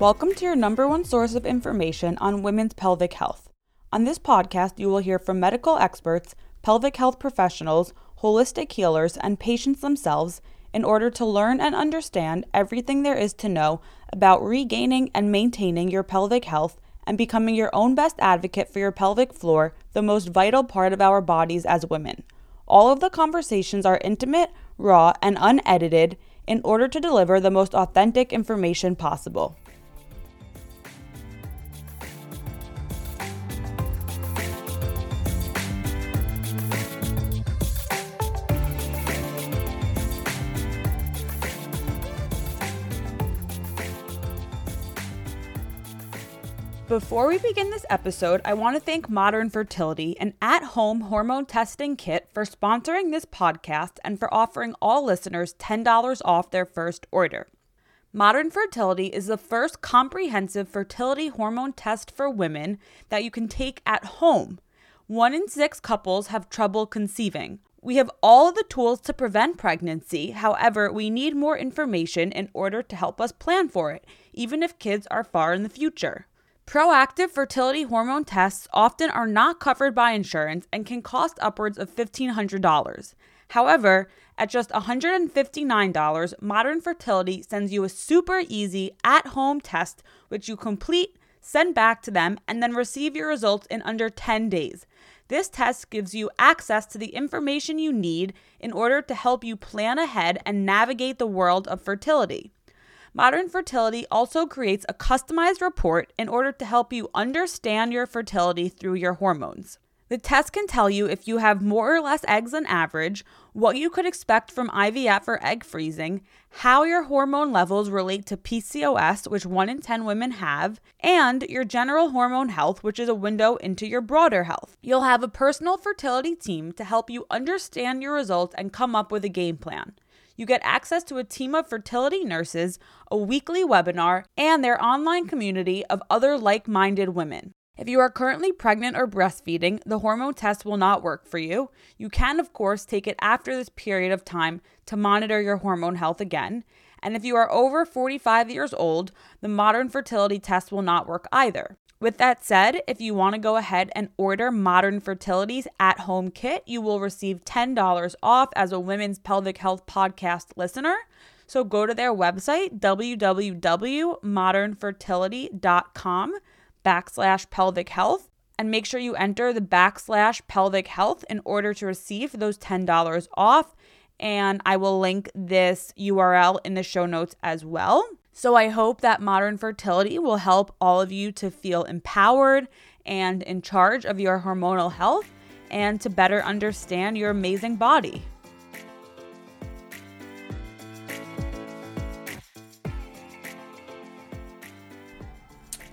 Welcome to your number one source of information on women's pelvic health. On this podcast, you will hear from medical experts, pelvic health professionals, holistic healers, and patients themselves in order to learn and understand everything there is to know about regaining and maintaining your pelvic health and becoming your own best advocate for your pelvic floor, the most vital part of our bodies as women. All of the conversations are intimate, raw, and unedited in order to deliver the most authentic information possible. Before we begin this episode, I want to thank Modern Fertility, an at home hormone testing kit, for sponsoring this podcast and for offering all listeners $10 off their first order. Modern Fertility is the first comprehensive fertility hormone test for women that you can take at home. One in six couples have trouble conceiving. We have all the tools to prevent pregnancy. However, we need more information in order to help us plan for it, even if kids are far in the future. Proactive fertility hormone tests often are not covered by insurance and can cost upwards of $1,500. However, at just $159, Modern Fertility sends you a super easy at home test, which you complete, send back to them, and then receive your results in under 10 days. This test gives you access to the information you need in order to help you plan ahead and navigate the world of fertility. Modern Fertility also creates a customized report in order to help you understand your fertility through your hormones. The test can tell you if you have more or less eggs than average, what you could expect from IVF or egg freezing, how your hormone levels relate to PCOS, which 1 in 10 women have, and your general hormone health, which is a window into your broader health. You'll have a personal fertility team to help you understand your results and come up with a game plan. You get access to a team of fertility nurses, a weekly webinar, and their online community of other like minded women. If you are currently pregnant or breastfeeding, the hormone test will not work for you. You can, of course, take it after this period of time to monitor your hormone health again. And if you are over 45 years old, the modern fertility test will not work either. With that said, if you want to go ahead and order Modern Fertility's at home kit, you will receive $10 off as a Women's Pelvic Health podcast listener. So go to their website, www.modernfertility.com backslash pelvic health, and make sure you enter the backslash pelvic health in order to receive those $10 off. And I will link this URL in the show notes as well. So I hope that modern fertility will help all of you to feel empowered and in charge of your hormonal health and to better understand your amazing body.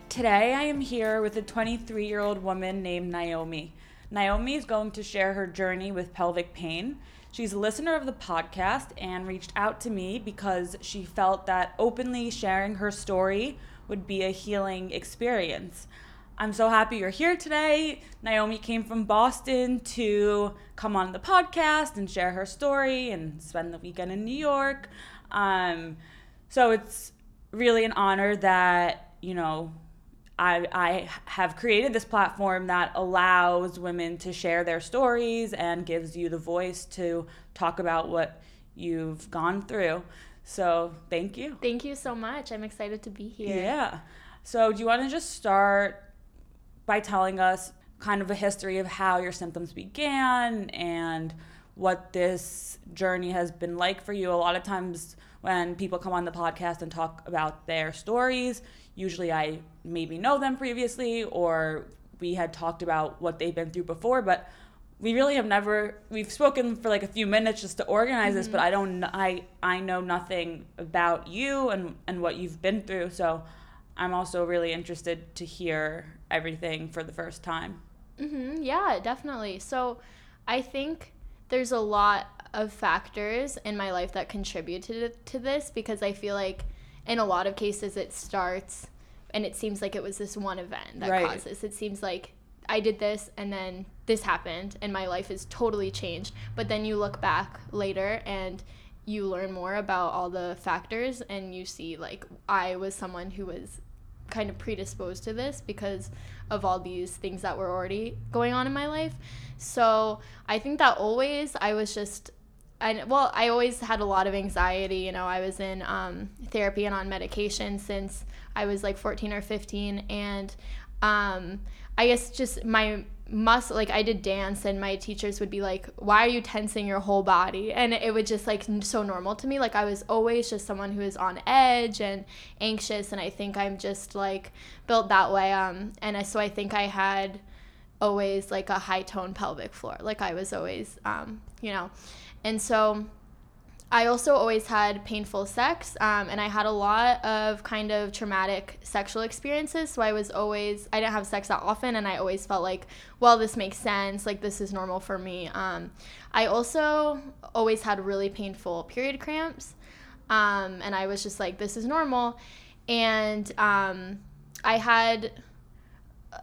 Today, I am here with a 23 year old woman named Naomi. Naomi is going to share her journey with pelvic pain She's a listener of the podcast and reached out to me because she felt that openly sharing her story would be a healing experience. I'm so happy you're here today. Naomi came from Boston to come on the podcast and share her story and spend the weekend in New York. Um, so it's really an honor that, you know, I, I have created this platform that allows women to share their stories and gives you the voice to talk about what you've gone through. So thank you. Thank you so much. I'm excited to be here. Yeah. So do you want to just start by telling us kind of a history of how your symptoms began and what this journey has been like for you? A lot of times when people come on the podcast and talk about their stories, usually I maybe know them previously or we had talked about what they've been through before, but we really have never we've spoken for like a few minutes just to organize mm-hmm. this, but I don't I I know nothing about you and and what you've been through, so I'm also really interested to hear everything for the first time. Mhm. Yeah, definitely. So I think there's a lot of factors in my life that contributed to this because I feel like in a lot of cases it starts and it seems like it was this one event that right. caused this. It seems like I did this and then this happened and my life is totally changed. But then you look back later and you learn more about all the factors and you see like I was someone who was kind of predisposed to this because of all these things that were already going on in my life. So I think that always I was just I well, I always had a lot of anxiety. You know, I was in um, therapy and on medication since I was like 14 or 15, and um, I guess just my muscle like I did dance and my teachers would be like why are you tensing your whole body and it would just like so normal to me like I was always just someone who is on edge and anxious and I think I'm just like built that way um and I, so I think I had always like a high tone pelvic floor like I was always um you know and so I also always had painful sex, um, and I had a lot of kind of traumatic sexual experiences. So I was always, I didn't have sex that often, and I always felt like, well, this makes sense. Like, this is normal for me. Um, I also always had really painful period cramps, um, and I was just like, this is normal. And um, I had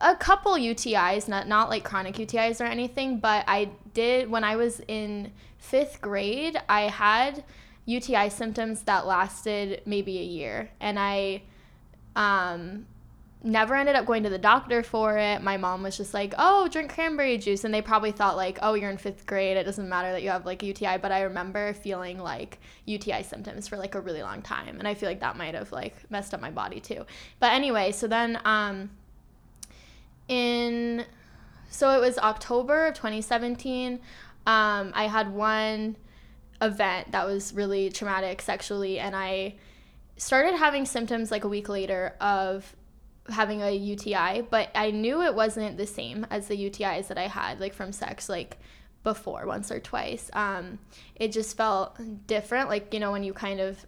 a couple UTIs, not not like chronic UTIs or anything, but I did when I was in fifth grade. I had UTI symptoms that lasted maybe a year, and I um, never ended up going to the doctor for it. My mom was just like, "Oh, drink cranberry juice," and they probably thought like, "Oh, you're in fifth grade. It doesn't matter that you have like a UTI." But I remember feeling like UTI symptoms for like a really long time, and I feel like that might have like messed up my body too. But anyway, so then um, in so it was October of 2017. Um, I had one event that was really traumatic sexually, and I started having symptoms like a week later of having a UTI, but I knew it wasn't the same as the UTIs that I had like from sex like before once or twice. Um, it just felt different, like you know when you kind of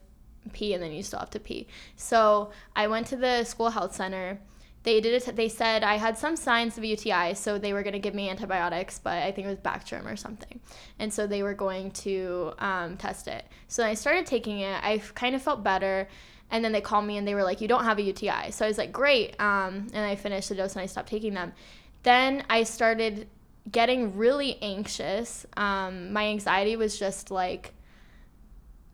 pee and then you still have to pee. So I went to the school health center they did it. They said I had some signs of UTI, so they were going to give me antibiotics, but I think it was Bactrim or something, and so they were going to um, test it. So I started taking it. I kind of felt better, and then they called me and they were like, "You don't have a UTI." So I was like, "Great," um, and I finished the dose and I stopped taking them. Then I started getting really anxious. Um, my anxiety was just like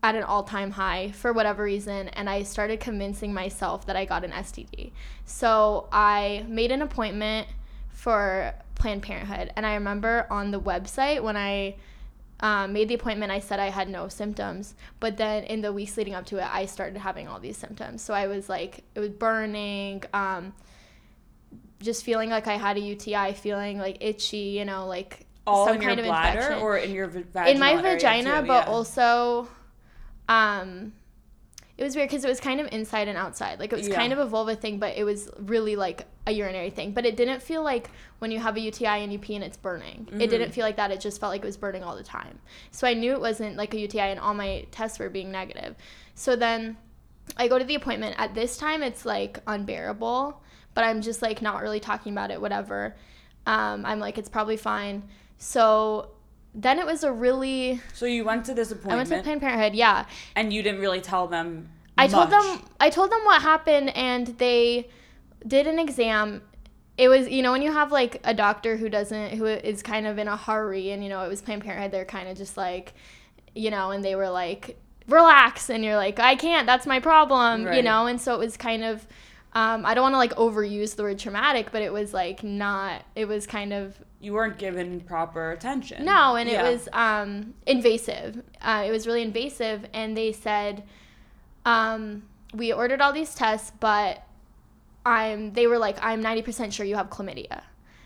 at an all time high for whatever reason, and I started convincing myself that I got an STD. So I made an appointment for Planned Parenthood, and I remember on the website when I um, made the appointment, I said I had no symptoms, but then in the weeks leading up to it, I started having all these symptoms. So I was like, it was burning, um, just feeling like I had a UTI, feeling like itchy, you know, like all some in kind of bladder infection. or in your vagina. In my vagina, too, but yeah. also um it was weird because it was kind of inside and outside. Like it was yeah. kind of a vulva thing, but it was really like a urinary thing. But it didn't feel like when you have a UTI and you pee and it's burning. Mm-hmm. It didn't feel like that. It just felt like it was burning all the time. So I knew it wasn't like a UTI, and all my tests were being negative. So then I go to the appointment. At this time, it's like unbearable, but I'm just like not really talking about it. Whatever. Um, I'm like, it's probably fine. So then it was a really. So you went to this appointment. I went to Planned Parenthood, yeah. And you didn't really tell them. I told them. I told them what happened, and they did an exam. It was, you know, when you have like a doctor who doesn't, who is kind of in a hurry, and you know, it was Planned Parenthood. They're kind of just like, you know, and they were like, relax, and you're like, I can't. That's my problem, right. you know. And so it was kind of. Um, I don't want to like overuse the word traumatic, but it was like not. It was kind of you weren't given proper attention. No, and yeah. it was um, invasive. Uh, it was really invasive, and they said um, we ordered all these tests, but I'm. They were like, I'm ninety percent sure you have chlamydia.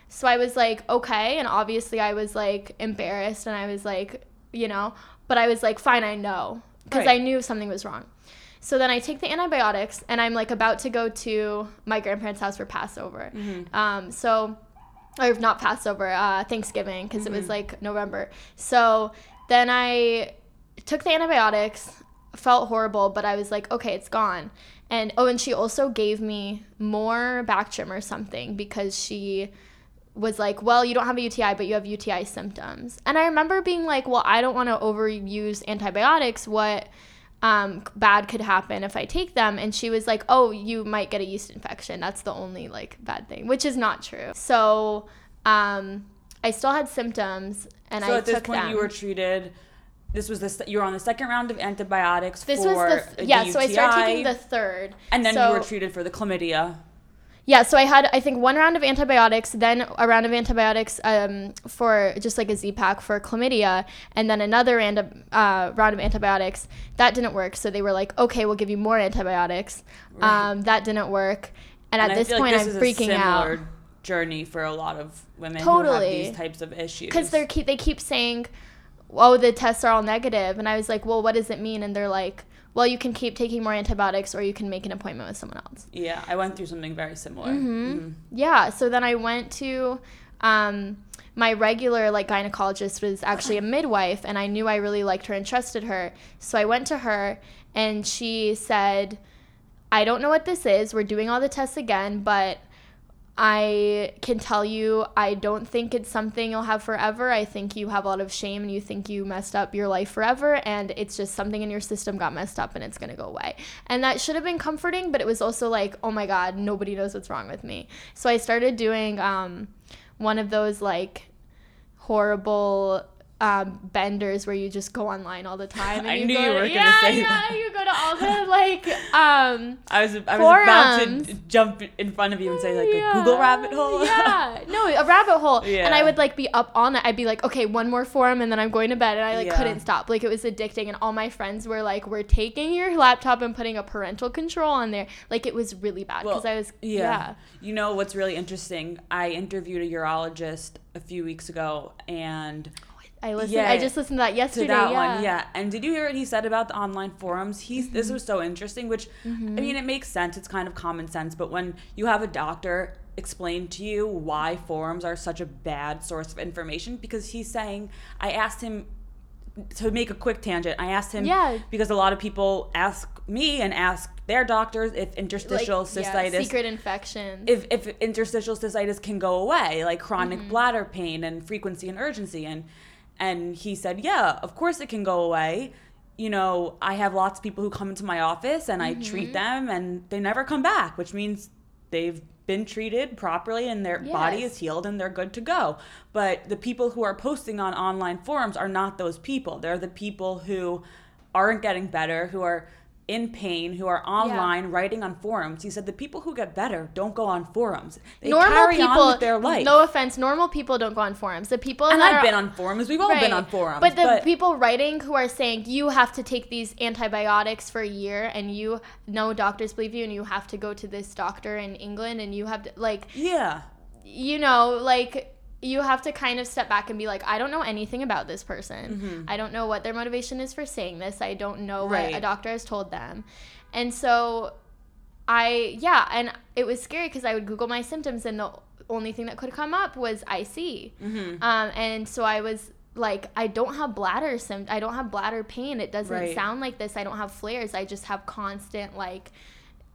So I was like, okay, and obviously I was like embarrassed, and I was like, you know, but I was like, fine, I know, because right. I knew something was wrong. So then I take the antibiotics, and I'm like about to go to my grandparents' house for Passover. Mm-hmm. Um, so or not Passover, uh, Thanksgiving, because mm-hmm. it was mm-hmm. like November. So then I took the antibiotics, felt horrible, but I was like, okay, it's gone. And oh, and she also gave me more Bactrim or something because she was like, well, you don't have a UTI, but you have UTI symptoms. And I remember being like, well, I don't want to overuse antibiotics. What? Um, bad could happen if I take them. And she was like, oh, you might get a yeast infection. That's the only like bad thing, which is not true. So um, I still had symptoms, and so I at this point them. you were treated. This was the you were on the second round of antibiotics. This was the th- yeah. So I started taking the third, and then so, you were treated for the chlamydia. Yeah, so I had I think one round of antibiotics, then a round of antibiotics um, for just like a Z pack for chlamydia, and then another random uh, round of antibiotics. That didn't work, so they were like, okay, we'll give you more antibiotics. Right. Um, that didn't work, and, And at I this point, like this I'm freaking out journey for a lot of women who have these types of issues. because they keep they keep saying, oh, the tests are all negative, and I was like, well, what does it mean? And they're like, well, you can keep taking more antibiotics, or you can make an appointment with someone else. yeah, I went through something very similar. Mm-hmm. Mhm. Yeah. So then I went to um, my regular like gynecologist was actually a midwife, and I knew I really liked her and trusted her. So I went to her, and she said, "I don't know what this is. We're doing all the tests again, but." I can tell you, I don't think it's something you'll have forever. I think you have a lot of shame and you think you messed up your life forever, and it's just something in your system got messed up and it's gonna go away. And that should have been comforting, but it was also like, oh my God, nobody knows what's wrong with me. So I started doing um, one of those like horrible um, benders where you just go online all the time. And I you knew go you to, were gonna say yeah, that. you all the like um, I was I was about to jump in front of you and say like a Google rabbit hole. yeah, no, a rabbit hole. Yeah. And I would like be up all night. I'd be like, okay, one more forum, and then I'm going to bed, and I like Yeah. couldn't stop. Like it was addicting, and all my friends were like, we're taking your laptop and putting a parental control on there. Like it was really bad because I was yeah. yeah. You know what's really interesting? I interviewed a urologist a few weeks ago and I listened. Yeah, I just listened to that to yesterday. that yeah. one, yeah. And did you hear what he said about the online forums? He's Mm-hmm. this was so interesting, which I mean it makes sense, it's kind of common sense, but when you have a doctor explain to you why forums are such a bad source of information, because he's saying I asked him to make a quick tangent, I asked him Yeah. because a lot of people ask me and ask their doctors if interstitial Like, yeah, cystitis secret infections. if, if interstitial cystitis can go away, like chronic Mm-hmm. bladder pain and frequency and urgency. And and he said, yeah, of course it can go away. You know, I have lots of people who come into my office and I Mm-hmm. treat them and they never come back, which means they've been treated properly and their body is healed and they're good to go. But the people who are posting on online forums are not those people. They're the people who aren't getting better, who are in pain, who are online writing on forums. He said the people who get better don't go on forums. They normal carry people, on with their life. no offense, normal people don't go on forums. The people and that I've are, been on forums. We've all been on forums. But the people writing who are saying you have to take these antibiotics for a year and you no doctors believe you and you have to go to this doctor in England and you have to like yeah, you know like you have to kind of step back and be like I don't know anything about this person. I don't know what their motivation is for saying this. I don't know what Mm-hmm. A doctor has told them. And so I yeah, and it was scary because I would Google my symptoms and the only thing that could come up was IC. Mm-hmm. Um, and so I was like, I don't have bladder symptoms. I don't have bladder pain. It doesn't Right. sound like this. I don't have flares. I just have constant like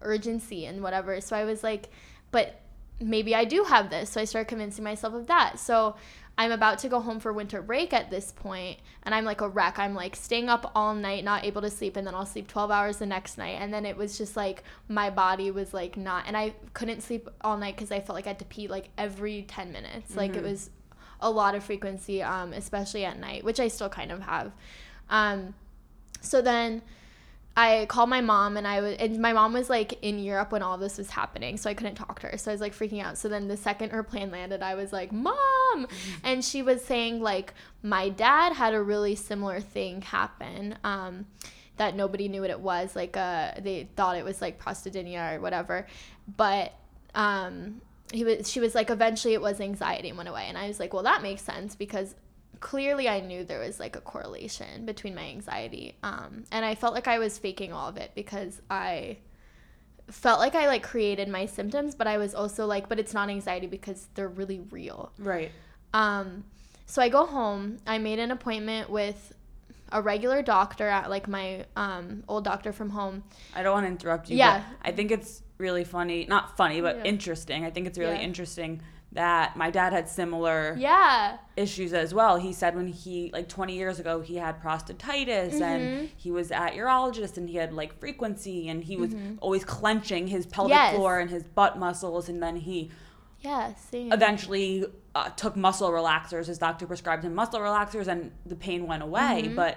urgency and whatever. So I was like, but maybe I do have this. So I started convincing myself of that. So I'm about to go home for winter break at this point, and I'm like a wreck. I'm like staying up all night, not able to sleep, and then I'll sleep 12 hours the next night. And then it was just like my body was like not, and I couldn't sleep all night because I felt like I had to pee like every 10 minutes. Like it was a lot of frequency, um, especially at night, which I still kind of have. Um, so then I called my mom and I was and my mom was like in Europe when all this was happening, so I couldn't talk to her. So I was like freaking out. So then the second her plane landed, I was like, "Mom!" And she was saying like my dad had a really similar thing happen. Um, that nobody knew what it was. Like uh, they thought it was like prostatinia or whatever, but um, he was. She was like, eventually it was anxiety and went away. And I was like, well, that makes sense because clearly I knew there was like a correlation between my anxiety. Um, and I felt like I was faking all of it because I felt like I like created my symptoms, but I was also like, but it's not anxiety because they're really real. right. Um, so I go home. I made an appointment with a regular doctor at like my um, old doctor from home. I don't want to interrupt you. Yeah. But I think it's really funny, not funny, but Yeah. interesting. I think it's really Yeah. interesting that my dad had similar Yeah. issues as well. He said when he like 20 years ago he had prostatitis Mm-hmm. and he was at urologist and he had like frequency and he was always clenching his pelvic Mm-hmm. Yes. floor and his butt muscles and then he Yeah. Same. eventually uh, took muscle relaxers. His doctor prescribed him muscle relaxers, and the pain went away. Mm-hmm. But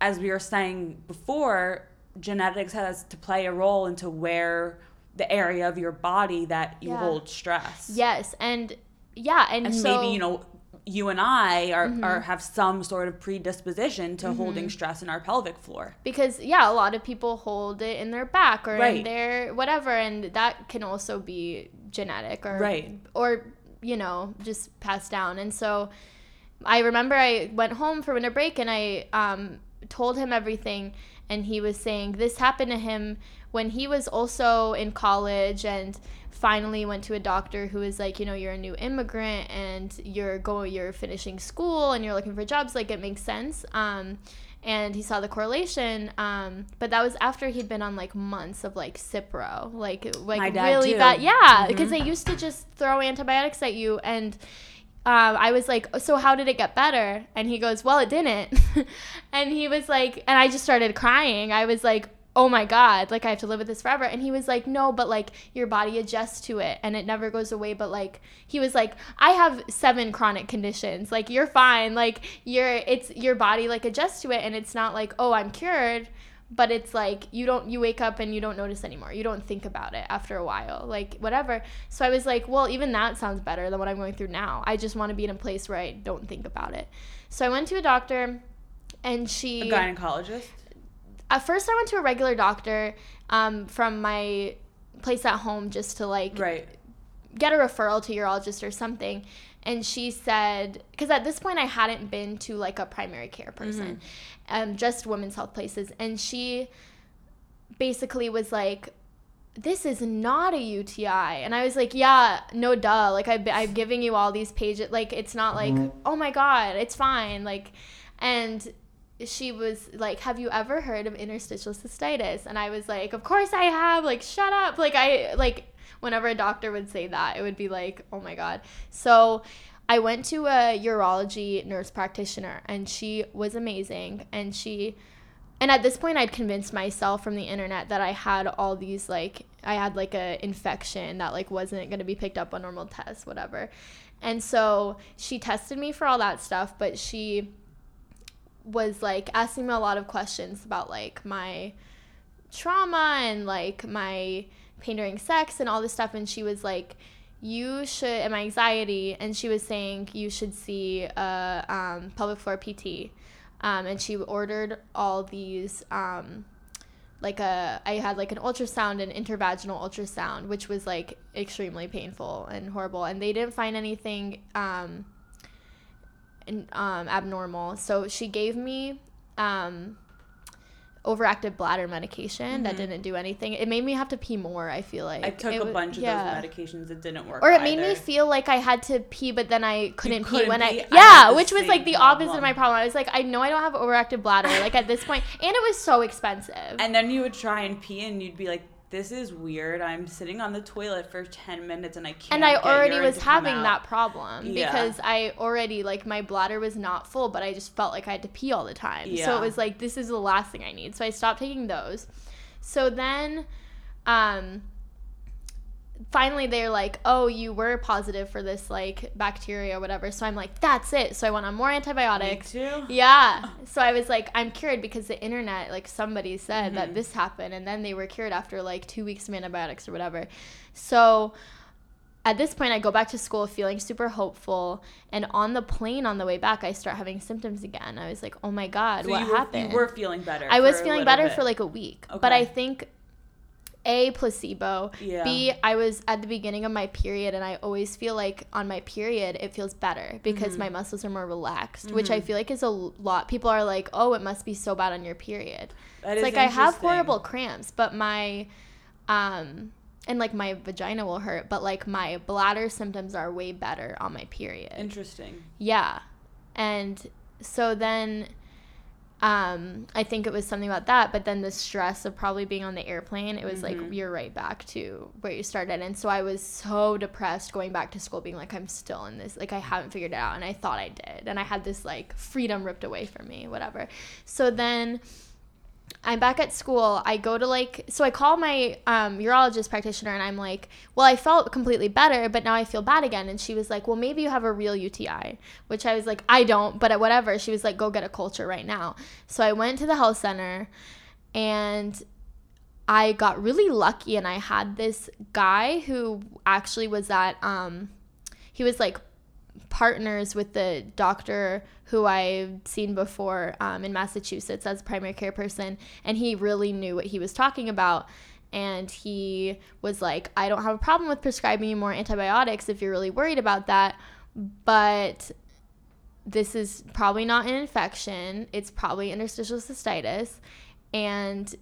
as we were saying before, genetics has to play a role into where the area of your body that you Yeah. hold stress. Yes, and yeah, and, And so Mm-hmm. maybe, you know, you and I are, are have some sort of predisposition to holding stress in our pelvic floor. because yeah, a lot of people hold it in their back or in their whatever, and that can also be genetic or Right. or you know just passed down. And so I remember I went home for winter break and I um, told him everything, and he was saying this happened to him when he was also in college and finally went to a doctor who was like you know you're a new immigrant and you're going you're finishing school and you're looking for jobs like it makes sense um, and he saw the correlation um, but that was after he'd been on like months of like cipro like like really too. bad yeah because they used to just throw antibiotics at you and um, I was like, so how did it get better? And he goes, well, it didn't. and he was like, and I just started crying. I was like, oh my God, like I have to live with this forever. And he was like, no, but like your body adjusts to it and it never goes away. But like, he was like, I have seven chronic conditions. Like you're fine. Like you're, it's your body like adjusts to it. And it's not like, oh, I'm cured. But it's like you don't you wake up and you don't notice anymore. You don't think about it after a while. Like whatever. So I was like, well, even that sounds better than what I'm going through now. I just want to be in a place where I don't think about it. So I went to a doctor and she A gynecologist. At first I went to a regular doctor um, from my place at home just to like Right. get a referral to urologist or something. And she said because at this point i hadn't been to like a primary care person um, just women's health places. And she basically was like this is not a uti and i was like yeah no duh. Like I've, I'm giving you all these pages. Like it's not like oh my god it's fine. Like and she was like, Have you ever heard of interstitial cystitis? And I was like, Of course I have. Like, shut up. Like, I, like, whenever a doctor would say that, it would be like, Oh my God. So I went to a urology nurse practitioner and she was amazing. And she, and at this point, I'd convinced myself from the internet that I had all these, like, I had like a infection that, like, wasn't going to be picked up on normal tests, whatever. And so she tested me for all that stuff, but she, was like asking me a lot of questions about like my trauma and like my pain during sex and all this stuff. And she was like you should and my anxiety. And she was saying you should see a um, pelvic floor pt um, and she ordered all these um, like a i had like an ultrasound and intervaginal ultrasound which was like extremely painful and horrible. And they didn't find anything um, um, abnormal. So she gave me um, overactive bladder medication that didn't do anything. It made me have to pee more. I feel like Mm-hmm. I took It a bunch of yeah. those medications that didn't work. Or it made me feel like I had to pee, but then I couldn't pee couldn't when pee? I I yeah, the which was like the opposite of my problem. I was like, I know I don't have overactive bladder like at this point, and it was so expensive. And then you would try and pee, and you'd be like, "This is weird. I'm sitting on the toilet for ten minutes, and I can't." and I already was having out." that problem Yeah. because I already like my bladder was not full, but I just felt like I had to pee all the time. So it was like this is the last thing I need. So I stopped taking those. So then, um, finally they're like, "Oh, you were positive for this like bacteria or whatever." So I'm like, "That's it." So I went on more antibiotics. Me too. Yeah. So I was like, I'm cured because the internet, like somebody said Mm-hmm. that this happened, and then they were cured after like two weeks of antibiotics or whatever. So at this point, I go back to school feeling super hopeful, and on the plane on the way back, I start having symptoms again. I was like, oh my god, So what you were, happened? You were feeling better. I was feeling better bit. for like a week, but I think. A placebo. Yeah. B I was at the beginning of my period and I always feel like on my period it feels better because Mm-hmm. my muscles are more relaxed, which I feel like is a lot. People are like, "Oh, it must be so bad on your period." That it's is like I have horrible cramps, but my um and like my vagina will hurt, but like my bladder symptoms are way better on my period. Interesting. Yeah. And so then um I think it was something about that, but then the stress of probably being on the airplane, it was Mm-hmm. like you're right back to where you started. And so I was so depressed going back to school being like I'm still in this like I haven't figured it out and I thought I did. And I had this like freedom ripped away from me, whatever. So then I'm back at school. I go to like, so I call my um, urologist practitioner and I'm like, well, I felt completely better, but now I feel bad again. And she was like, well, maybe you have a real UTI, which I was like, I don't, but whatever. She was like, go get a culture right now. So I went to the health center and I got really lucky and I had this guy who actually was at um he was like partners with the doctor who I've seen before um, in Massachusetts as a primary care person, and he really knew what he was talking about. And he was like, I don't have a problem with prescribing you more antibiotics if you're really worried about that, but this is probably not an infection. It's probably interstitial cystitis. And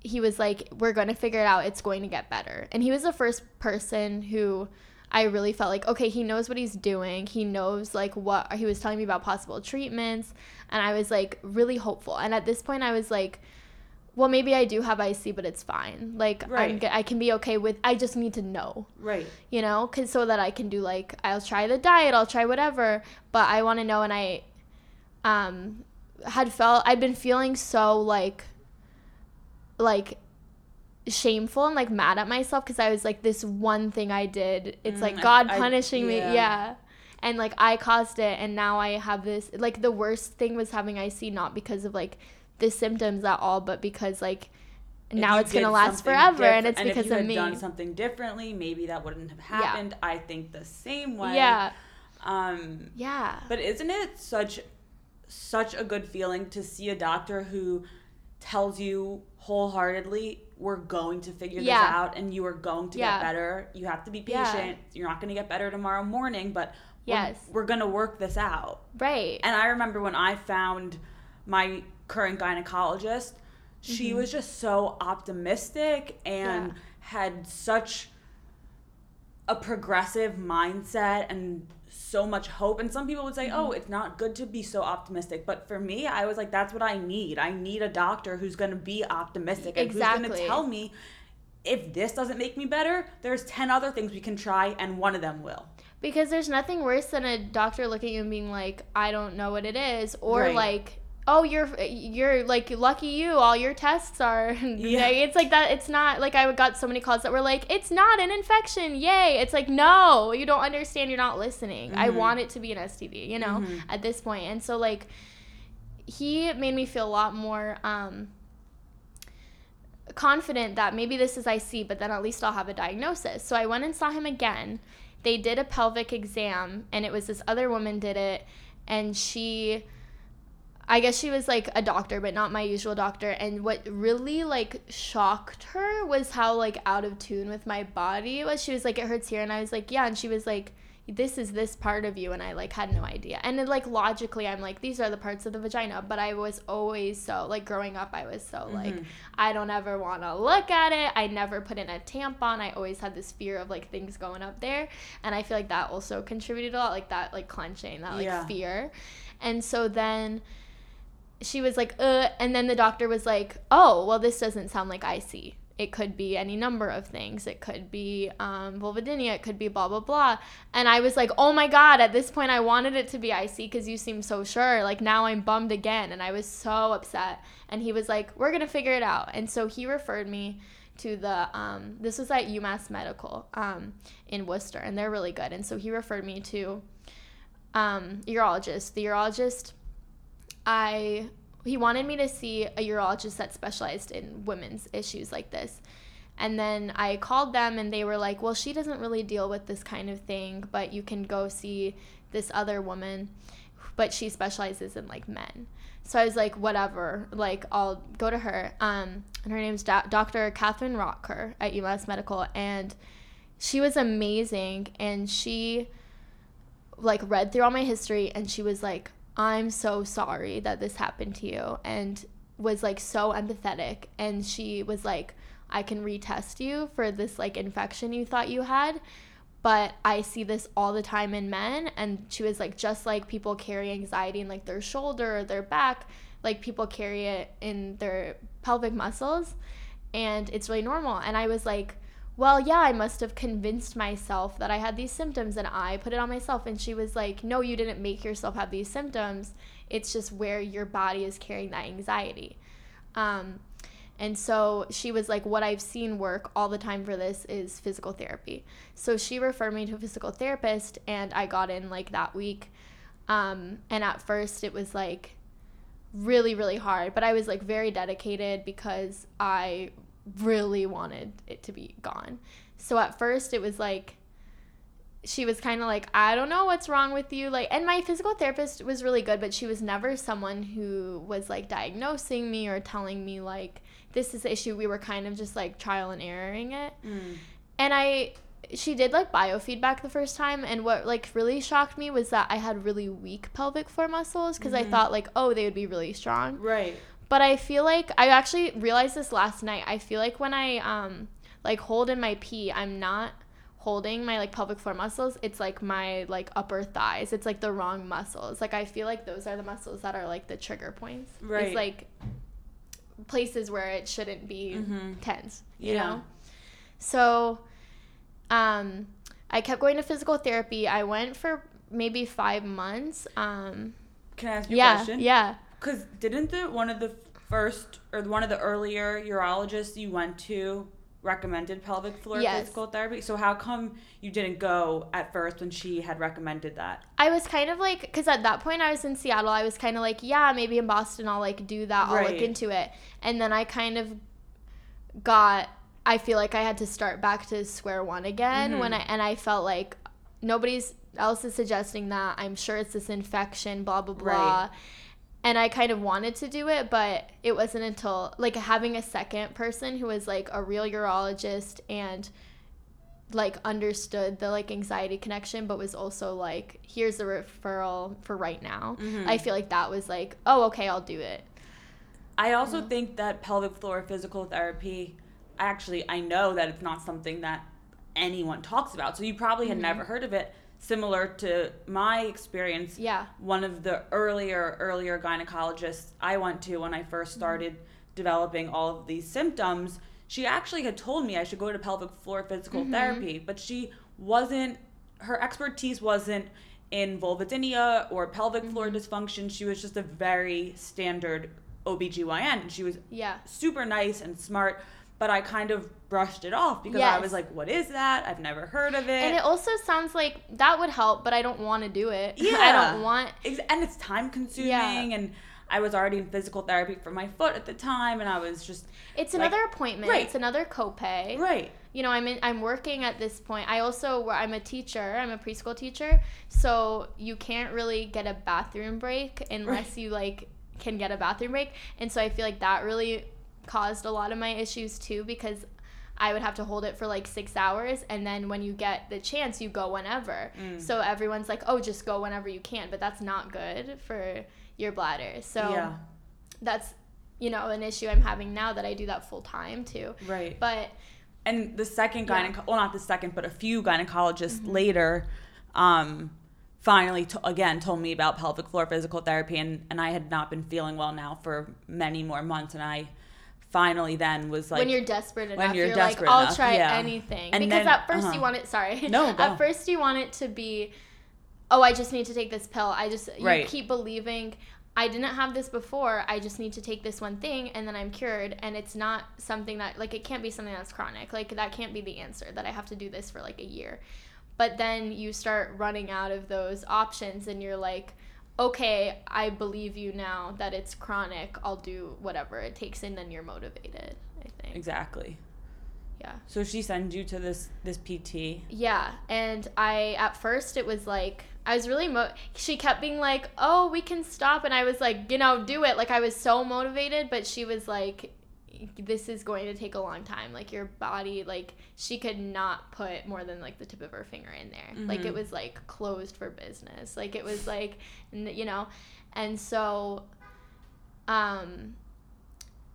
he was like, We're going to figure it out. It's going to get better. And he was the first person who I really felt like, okay, he knows what he's doing. He knows like what he was telling me about possible treatments. And I was like really hopeful. And at this point, I was like, well, maybe I do have IC, but it's fine. Like right. I can be okay with. I just need to know, right? You know, cause so that I can do like I'll try the diet, I'll try whatever, but I want to know. And I, um, had felt I'd been feeling so like, like shameful and like mad at myself because I was like, this one thing I did, it's mm, like God I, punishing I, yeah. me. Yeah. And like I caused it, and now I have this. Like the worst thing was having IC, not because of like the symptoms at all, but because like if now it's gonna last forever, and it's and because if you of me. Done something differently, maybe that wouldn't have happened. Yeah. I think the same way. Yeah. Um, yeah. But isn't it such such a good feeling to see a doctor who tells you wholeheartedly we're going to figure yeah. this out and you are going to yeah. get better. You have to be patient. Yeah. You're not going to get better tomorrow morning, but yes. we're, we're going to work this out. Right. And I remember when I found my current gynecologist, she mm-hmm. was just so optimistic and had such a progressive mindset and so much hope. And some people would say, oh, mm-hmm. it's not good to be so optimistic. But for me, I was like, that's what I need. I need a doctor who's going to be optimistic and exactly. who's going to tell me if this doesn't make me better, there's 10 other things we can try, and one of them will. Because there's nothing worse than a doctor looking at you and being like, I don't know what it is. Or right. like, oh you're you're like lucky you all your tests are yeah. it's like that it's not like i got so many calls that were like it's not an infection yay it's like no you don't understand you're not listening mm-hmm. i want it to be an std you know mm-hmm. at this point and so like he made me feel a lot more um confident that maybe this is ic but then at least i'll have a diagnosis so i went and saw him again they did a pelvic exam and it was this other woman did it and she I guess she was like a doctor, but not my usual doctor. And what really like shocked her was how like out of tune with my body was. She was like, it hurts here. And I was like, yeah. And she was like, this is this part of you. And I like had no idea. And then, like logically, I'm like, these are the parts of the vagina. But I was always so like growing up, I was so mm-hmm. like, I don't ever want to look at it. I never put in a tampon. I always had this fear of like things going up there. And I feel like that also contributed a lot, like that, like clenching, that like yeah. fear. And so then she was like, uh, and then the doctor was like, oh, well, this doesn't sound like IC. It could be any number of things. It could be um, vulvodynia. It could be blah, blah, blah. And I was like, oh my God, at this point, I wanted it to be IC because you seem so sure. Like now I'm bummed again. And I was so upset. And he was like, we're going to figure it out. And so he referred me to the, um, this was at UMass Medical um, in Worcester. And they're really good. And so he referred me to um, urologist. The urologist I he wanted me to see a urologist that specialized in women's issues like this. And then I called them and they were like, "Well, she doesn't really deal with this kind of thing, but you can go see this other woman, but she specializes in like men." So I was like, "Whatever, like I'll go to her." Um, and her name's Do- Dr. Katherine Rotker at UMass Medical, and she was amazing. And she like read through all my history, and she was like, I'm so sorry that this happened to you and was like so empathetic and she was like I can retest you for this like infection you thought you had but I see this all the time in men and she was like just like people carry anxiety in like their shoulder or their back like people carry it in their pelvic muscles and it's really normal and I was like well, yeah, I must have convinced myself that I had these symptoms and I put it on myself. And she was like, no, you didn't make yourself have these symptoms. It's just where your body is carrying that anxiety. Um, and so she was like, What I've seen work all the time for this is physical therapy. So she referred me to a physical therapist, and I got in like that week. Um, and at first, it was like really, really hard, but I was like very dedicated because I really wanted it to be gone. So at first it was like she was kind of like, I don't know what's wrong with you. Like, and my physical therapist was really good, but she was never someone who was like diagnosing me or telling me, like, this is the issue. We were kind of just like trial and erroring it. Mm. And I, she did like biofeedback the first time. And what like really shocked me was that I had really weak pelvic floor muscles because I thought, like, oh, they would be really strong. Right. But I feel like I actually realized this last night. I feel like when I um like hold in my pee, I'm not holding my like pelvic floor muscles. It's like my like upper thighs. It's like the wrong muscles. Like I feel like those are the muscles that are like the trigger points. Right. It's like places where it shouldn't be Mhm. tense, you Yeah. know? So um I kept going to physical therapy. I went for maybe 5 months. Um Can I ask you a yeah, question? yeah. Because didn't the one of the first or one of the earlier urologists you went to recommended pelvic floor Yes. physical therapy? So how come you didn't go at first when she had recommended that? I was kind of like, because at that point I was in Seattle, I was kind of like, yeah, maybe in Boston I'll like do that, I'll Right. look into it. And then I kind of got, I feel like I had to start back to square one again when mm-hmm. I, and I felt like nobody's else is suggesting that. I'm sure it's this infection, blah, blah, blah. Right. And I kind of wanted to do it, but it wasn't until like having a second person who was like a real urologist and like understood the like anxiety connection but was also like here's the referral for right now Mm-hmm. i feel like that was like oh okay i'll do it I also think that pelvic floor physical therapy, actually, I know that it's not something that anyone talks about. So you probably had never heard of it. Similar to my experience, yeah. one of the earlier earlier gynecologists I went to when I first mm-hmm. started developing all of these symptoms, she actually had told me I should go to pelvic floor physical mm-hmm. therapy, but she wasn't her expertise wasn't in vulvodynia or pelvic floor mm-hmm. dysfunction. She was just a very standard OBGYN and she was yeah. super nice and smart, but I kind of brushed it off because I was like, what is that? I've never heard of it. and it also sounds like that would help but i don't want to do it Yeah. i don't want and it's time consuming Yeah. and I was already in physical therapy for my foot at the time and I was just it's Like- another appointment Right. it's another copay right. you know i'm in i'm working at this point i also i'm a teacher i'm a preschool teacher so you can't really get a bathroom break unless you like can get a bathroom break and so i feel like that really caused a lot of my issues too because i would have to hold it for like six hours and then when you get the chance you go whenever Mm. so everyone's like oh just go whenever you can but that's not good for your bladder so yeah. that's you know an issue i'm having now that i do that full time too Right. but And the second Yeah. well not the second but a few gynecologists Mm-hmm. later um finally to, again told me about pelvic floor physical therapy and and I had not been feeling well now for many more months and I finally then was like when you're desperate enough, when you're you're, desperate like, I'll enough, try yeah. anything. And because then- at 1st uh-huh. you want it. Sorry. No, go. at first you want it to be, oh, I just need to take this pill. I just you Right. keep believing. I didn't have this before. I just need to take this one thing and then I'm cured. And it's not something that like it can't be something that's chronic. Like that can't be the answer that I have to do this for like a year. But then you start running out of those options and you're like, okay, I believe you now that it's chronic. I'll do whatever it takes and then you're motivated, I think. exactly. Yeah. So she sends you to this this PT. Yeah, and I at first it was like I was really mo she kept being like, "Oh, we can stop." And I was like, "You know, do it." Like I was so motivated, but she was like this is going to take a long time. Like your body like she could not put more than like the tip of her finger in there. Like it was like closed for business. Like it was like you know. And so um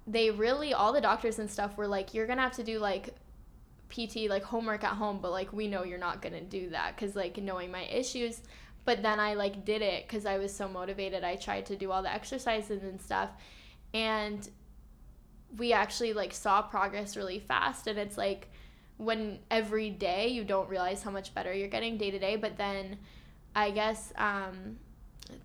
they really all the doctors and stuff were like you're gonna have to do like pt like homework at home but like we know you're not gonna do that because like knowing my issues but then i like did it because i was so motivated i tried to do all the exercises and stuff and we actually like saw progress really fast and it's like when every day you don't realize how much better you're getting day to day but then i guess um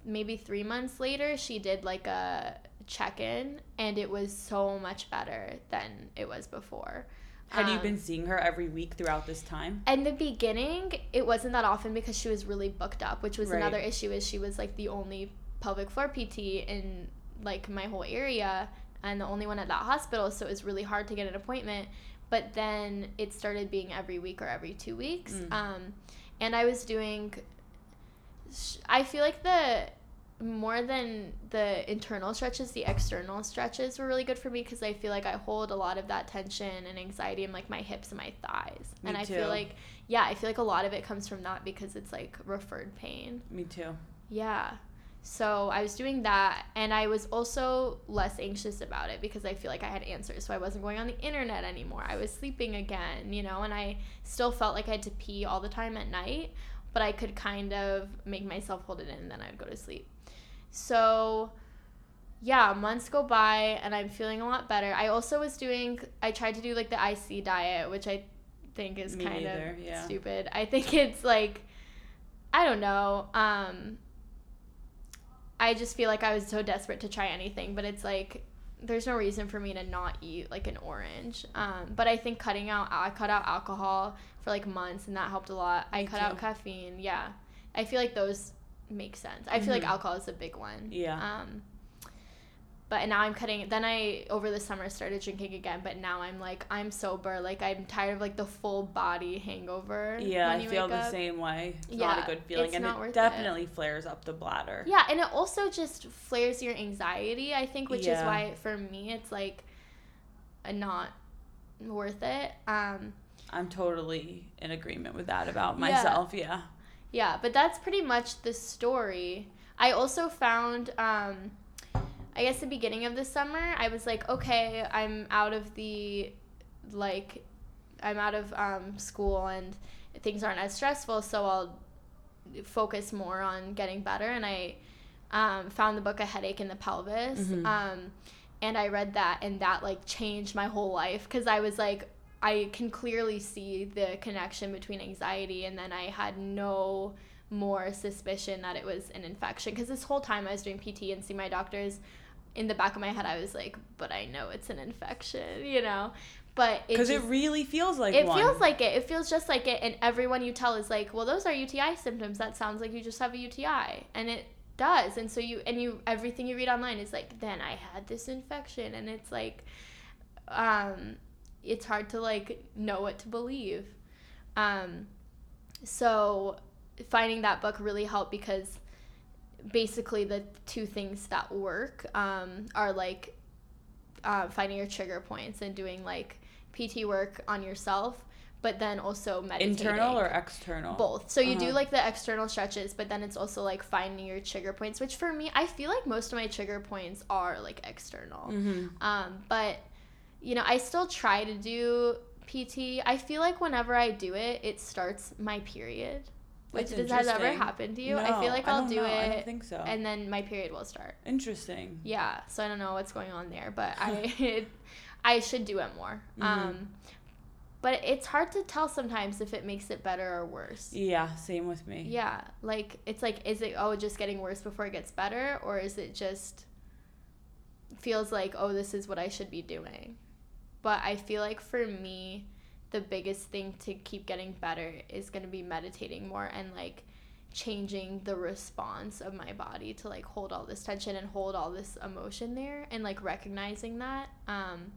maybe three months later she did like a check-in and it was so much better than it was before Had you Um, been seeing her every week throughout this time? in the beginning it wasn't that often because she was really booked up which was Right. another issue is she was like the only pelvic floor pt in like my whole area and the only one at that hospital, so it was really hard to get an appointment. But then it started being every week or every two weeks. Mm. Um, and I was doing, I feel like the more than the internal stretches, the external stretches were really good for me because I feel like I hold a lot of that tension and anxiety in like my hips and my thighs. Me and I too. feel like, yeah, I feel like a lot of it comes from that because it's like referred pain. Me too. Yeah. So I was doing that and I was also less anxious about it because I feel like I had answers. So I wasn't going on the internet anymore. I was sleeping again, you know, and I still felt like I had to pee all the time at night, but I could kind of make myself hold it in and then I'd go to sleep. So yeah, months go by and I'm feeling a lot better. I also was doing I tried to do like the IC diet, which I think is Me kind neither, of yeah. stupid. I think it's like I don't know. Um I just feel like I was so desperate to try anything, but it's like there's no reason for me to not eat like an orange. Um, but I think cutting out I cut out alcohol for like months and that helped a lot. I Me cut out caffeine. Yeah. I feel like those make sense. I feel like Mhm. alcohol is a big one. Yeah. Um but now I'm cutting then I over the summer started drinking again, but now I'm like I'm sober. Like I'm tired of like the full body hangover. Yeah, I feel the up. same way. It's not a good feeling, and it worth it. definitely flares up the bladder. Yeah, and it also just flares your anxiety, I think, which is why for me it's like a not worth it. Um I'm totally in agreement with that about Yeah. myself. Yeah. yeah, but that's pretty much the story. I also found um I guess the beginning of the summer, I was like, okay, I'm out of the like I'm out of um, school and things aren't as stressful, so I'll focus more on getting better. And I um, found the book A Headache in the Pelvis. Mhm. Um, and I read that, and that like changed my whole life because I was like, I can clearly see the connection between anxiety, and then I had no more suspicion that it was an infection because this whole time I was doing PT and see my doctors. In the back of my head, I was like, "But I know it's an infection," you know. But it Because it, just- really feels like it one. feels like it. It feels just like it, and everyone you tell is like, "Well, those are UTI symptoms. That sounds like you just have a UTI," and it does. And so you and you everything you read online is like, "Then I had this infection," and it's like, um, it's hard to like know what to believe. Um, so finding that book really helped because basically the two things that work um, are like uh, finding your trigger points and doing like PT work on yourself, but then also meditating. internal or external. both. So you do Uh-huh. like the external stretches, but then it's also like finding your trigger points, which for me, I feel like most of my trigger points are like external. hmm Um, but you know, I still try to do PT. I feel like whenever I do it, it starts my period. Which does has ever happened to you? No, I feel like I'll do know. it I don't think so. and then my period will start. Interesting. Yeah, so I don't know what's going on there, but I I should do it more. Mhm. Um, but it's hard to tell sometimes if it makes it better or worse. Yeah, same with me. Yeah, like it's like is it oh just getting worse before it gets better or is it just feels like oh this is what I should be doing. But I feel like for me the biggest thing to keep getting better is going to be meditating more and like changing the response of my body to like hold all this tension and hold all this emotion there and like recognizing that um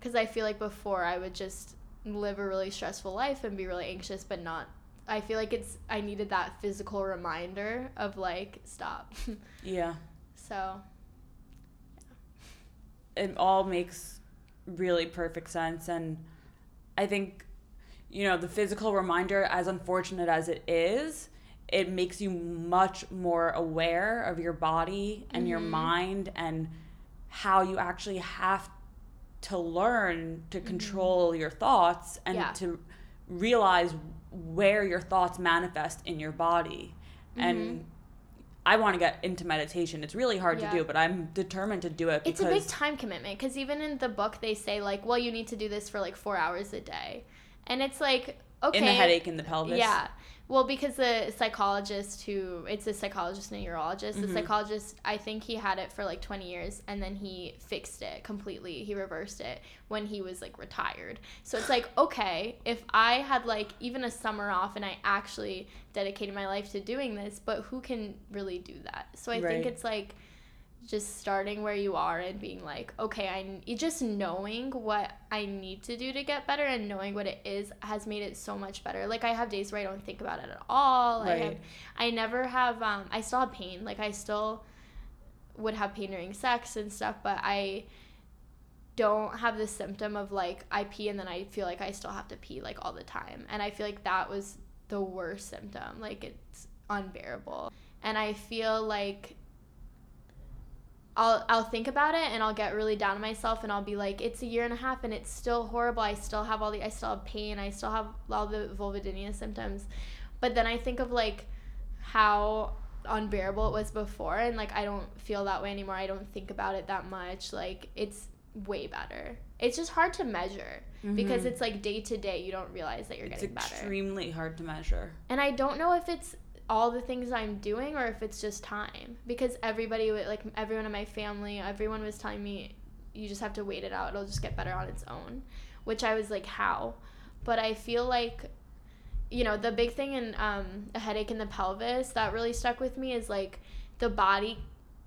cuz I feel like before I would just live a really stressful life and be really anxious but not I feel like it's I needed that physical reminder of like stop. Yeah. so, it all makes really perfect sense and i think you know the physical reminder as unfortunate as it is it makes you much more aware of your body and your Mhm. mind and how you actually have to learn to control your thoughts and Yeah. to realize where your thoughts manifest in your body and I want to get into meditation. It's really hard Yeah. to do, but I'm determined to do it it's because a big time commitment because even in the book they say like, well, you need to do this for like 4 hours a day. And it's like, okay. in the headache in the pelvis. Yeah. Well, because the psychologist who it's a psychologist and a urologist, the Mhm. psychologist I think he had it for like 20 years and then he fixed it completely. He reversed it when he was like retired. So it's like, okay, if I had like even a summer off and I actually dedicated my life to doing this, but who can really do that? So I Right. think it's like just starting where you are and being like, okay, I just knowing what I need to do to get better and knowing what it is has made it so much better. Like I have days where I don't think about it at all. Right. I have, I never have. Um, I still have pain. Like I still would have pain during sex and stuff, but I don't have the symptom of like I pee and then I feel like I still have to pee like all the time. And I feel like that was the worst symptom. Like it's unbearable. And I feel like I'll I'll think about it and I'll get really down on myself and I'll be like, it's a year and a half and it's still horrible. I still have all the I still have pain. I still have all the vulvodynia symptoms. But then I think of like how unbearable it was before and like I don't feel that way anymore. I don't think about it that much. Like it's way better. It's just hard to measure mm-hmm. because it's like day to day you don't realize that you're it's getting better. It's extremely hard to measure. And I don't know if it's all the things I'm doing or if it's just time. Because everybody, like everyone in my family, everyone was telling me, you just have to wait it out. It'll just get better on its own. Which I was like, how? But I feel like, you know, the big thing in um, a headache in the pelvis that really stuck with me is like the body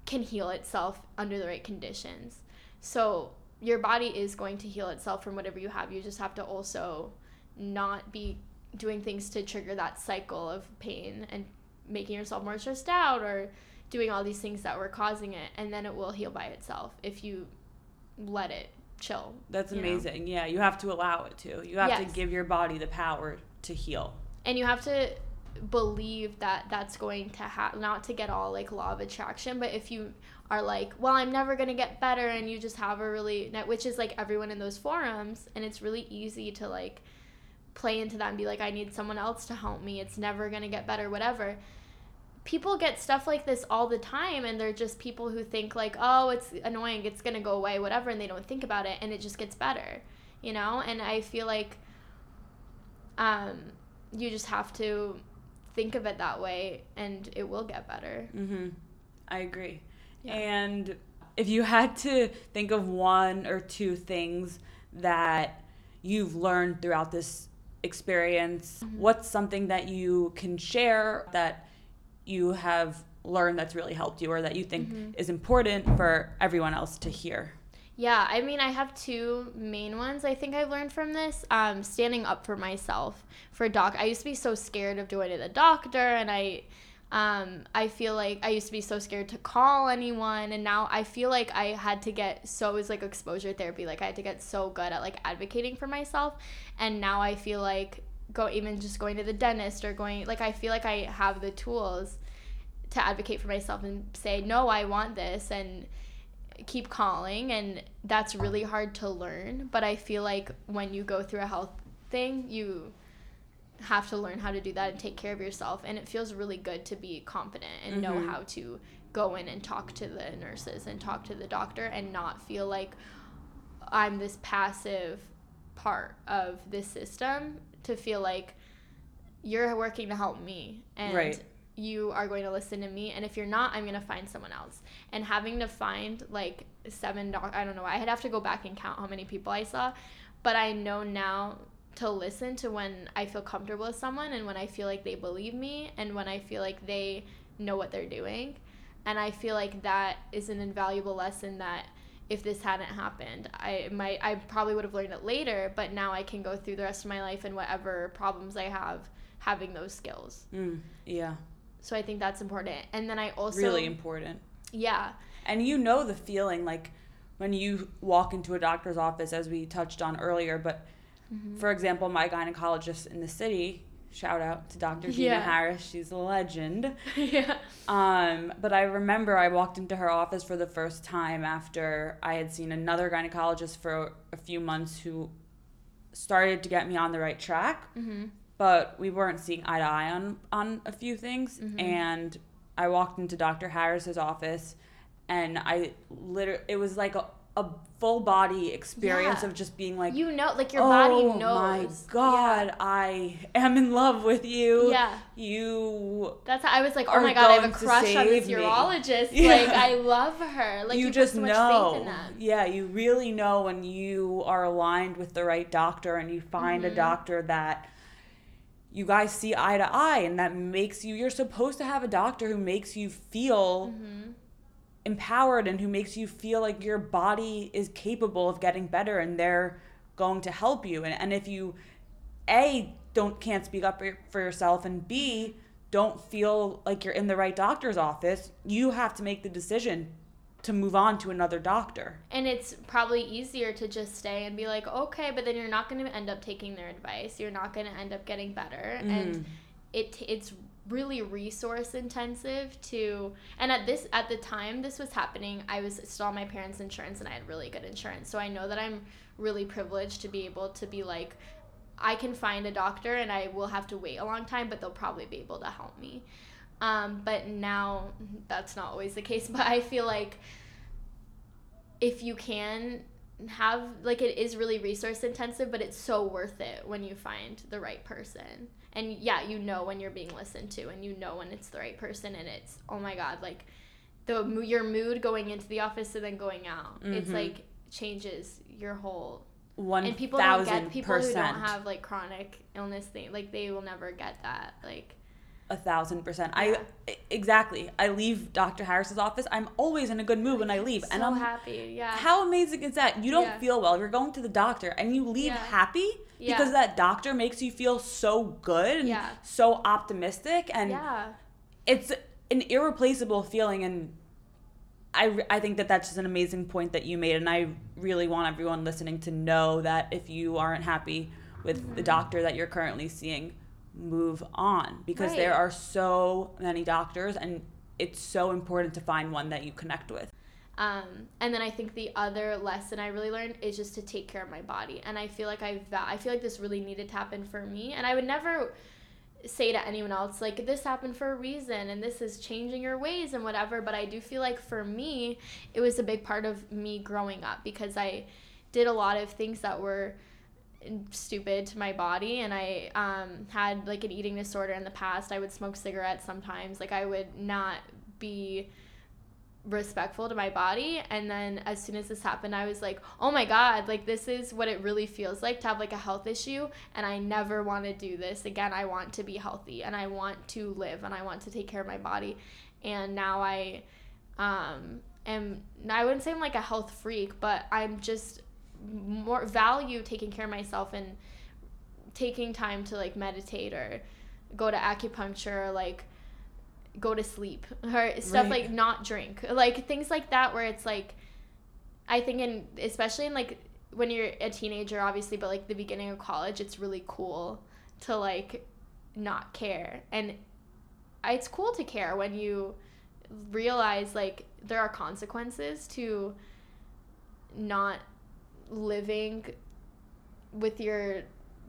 can heal itself under the right conditions. So your body is going to heal itself from whatever you have. You just have to also not be doing things to trigger that cycle of pain and making yourself more stressed out or doing all these things that were causing it and then it will heal by itself if you let it chill that's amazing know? yeah you have to allow it to you have yes. to give your body the power to heal and you have to believe that that's going to happen not to get all like law of attraction but if you are like well i'm never going to get better and you just have a really which is like everyone in those forums and it's really easy to like play into that and be like, I need someone else to help me. It's never going to get better, whatever. People get stuff like this all the time, and they're just people who think, like, oh, it's annoying, it's going to go away, whatever, and they don't think about it, and it just gets better, you know? And I feel like um, you just have to think of it that way, and it will get better. Mm-hmm. I agree. Yeah. And if you had to think of one or two things that you've learned throughout this experience? Mm-hmm. What's something that you can share that you have learned that's really helped you or that you think mm-hmm. is important for everyone else to hear? Yeah, I mean, I have two main ones I think I've learned from this. Um, standing up for myself for doc. I used to be so scared of going to the doctor, and I um, I feel like I used to be so scared to call anyone, and now I feel like I had to get so was like exposure therapy. Like I had to get so good at like advocating for myself, and now I feel like go even just going to the dentist or going like I feel like I have the tools to advocate for myself and say no, I want this and keep calling, and that's really hard to learn. But I feel like when you go through a health thing, you have to learn how to do that and take care of yourself and it feels really good to be confident and mm-hmm. know how to go in and talk to the nurses and talk to the doctor and not feel like I'm this passive part of this system to feel like you're working to help me and right. you are going to listen to me and if you're not I'm going to find someone else and having to find like seven doc I don't know why I'd have to go back and count how many people I saw but I know now to listen to when I feel comfortable with someone and when I feel like they believe me and when I feel like they know what they're doing. And I feel like that is an invaluable lesson that if this hadn't happened, I might I probably would have learned it later, but now I can go through the rest of my life and whatever problems I have having those skills. Mm, yeah. So I think that's important. And then I also really important. Yeah. And you know the feeling like when you walk into a doctor's office as we touched on earlier, but Mm-hmm. For example, my gynecologist in the city, shout out to Dr. Gina yeah. Harris, she's a legend. yeah. Um, but I remember I walked into her office for the first time after I had seen another gynecologist for a few months who started to get me on the right track. Mm-hmm. But we weren't seeing eye to eye on, on a few things. Mm-hmm. And I walked into Dr. Harris's office and I literally, it was like a, a full body experience yeah. of just being like you know like your oh, body knows. My god yeah. i am in love with you. Yeah. You that's how i was like oh my god i have a crush on this urologist. Yeah. like i love her. Like you, you just so know. yeah you really know when you are aligned with the right doctor and you find mm-hmm. a doctor that you guys see eye to eye and that makes you you're supposed to have a doctor who makes you feel mm-hmm empowered and who makes you feel like your body is capable of getting better and they're going to help you. And, and if you a don't can't speak up for yourself and b don't feel like you're in the right doctor's office you have to make the decision to move on to another doctor. And it's probably easier to just stay and be like okay but then you're not going to end up taking their advice. You're not going to end up getting better. Mm. and it it's really resource intensive to and at this at the time this was happening i was still on my parents insurance and i had really good insurance. So i know that i'm really privileged to be able to be like i can find a doctor and i will have to wait a long time but they'll probably be able to help me. Um, but now that's not always the case but i feel like if you can have like it is really resource intensive but it's so worth it when you find the right person and yeah you know when you're being listened to and you know when it's the right person and it's oh my god like the your mood going into the office and then going out mm-hmm. it's like changes your whole one and people don't get people who don't have like chronic illness thing like they will never get that like a thousand percent. Yeah. I exactly. I leave Dr. Harris's office. I'm always in a good mood when I leave, so and I'm happy. Yeah. How amazing is that? You don't yeah. feel well. You're going to the doctor, and you leave yeah. happy because that doctor makes you feel so good and so optimistic, and yeah. it's an irreplaceable feeling. And I I think that that's just an amazing point that you made, and I really want everyone listening to know that if you aren't happy with mm-hmm. the doctor that you're currently seeing move on because right. there are so many doctors and it's so important to find one that you connect with. Um, and then I think the other lesson I really learned is just to take care of my body. And I feel like I I feel like this really needed to happen for me. And I would never say to anyone else like this happened for a reason and this is changing your ways and whatever. But I do feel like for me, it was a big part of me growing up because I did a lot of things that were stupid to my body and i um, had like an eating disorder in the past. I would smoke cigarettes sometimes. Like i would not be respectful to my body. And then as soon as this happened i was like oh my god like this is what it really feels like to have like a health issue and i never want to do this again. I want to be healthy and i want to live and i want to take care of my body. And now i um am i wouldn't say i'm like a health freak but i'm just more value taking care of myself and taking time to like meditate or go to acupuncture or like go to sleep or stuff right. like not drink like things like that where it's like i think in especially in like when you're a teenager obviously but like the beginning of college it's really cool to like not care and it's cool to care when you realize like there are consequences to not living with your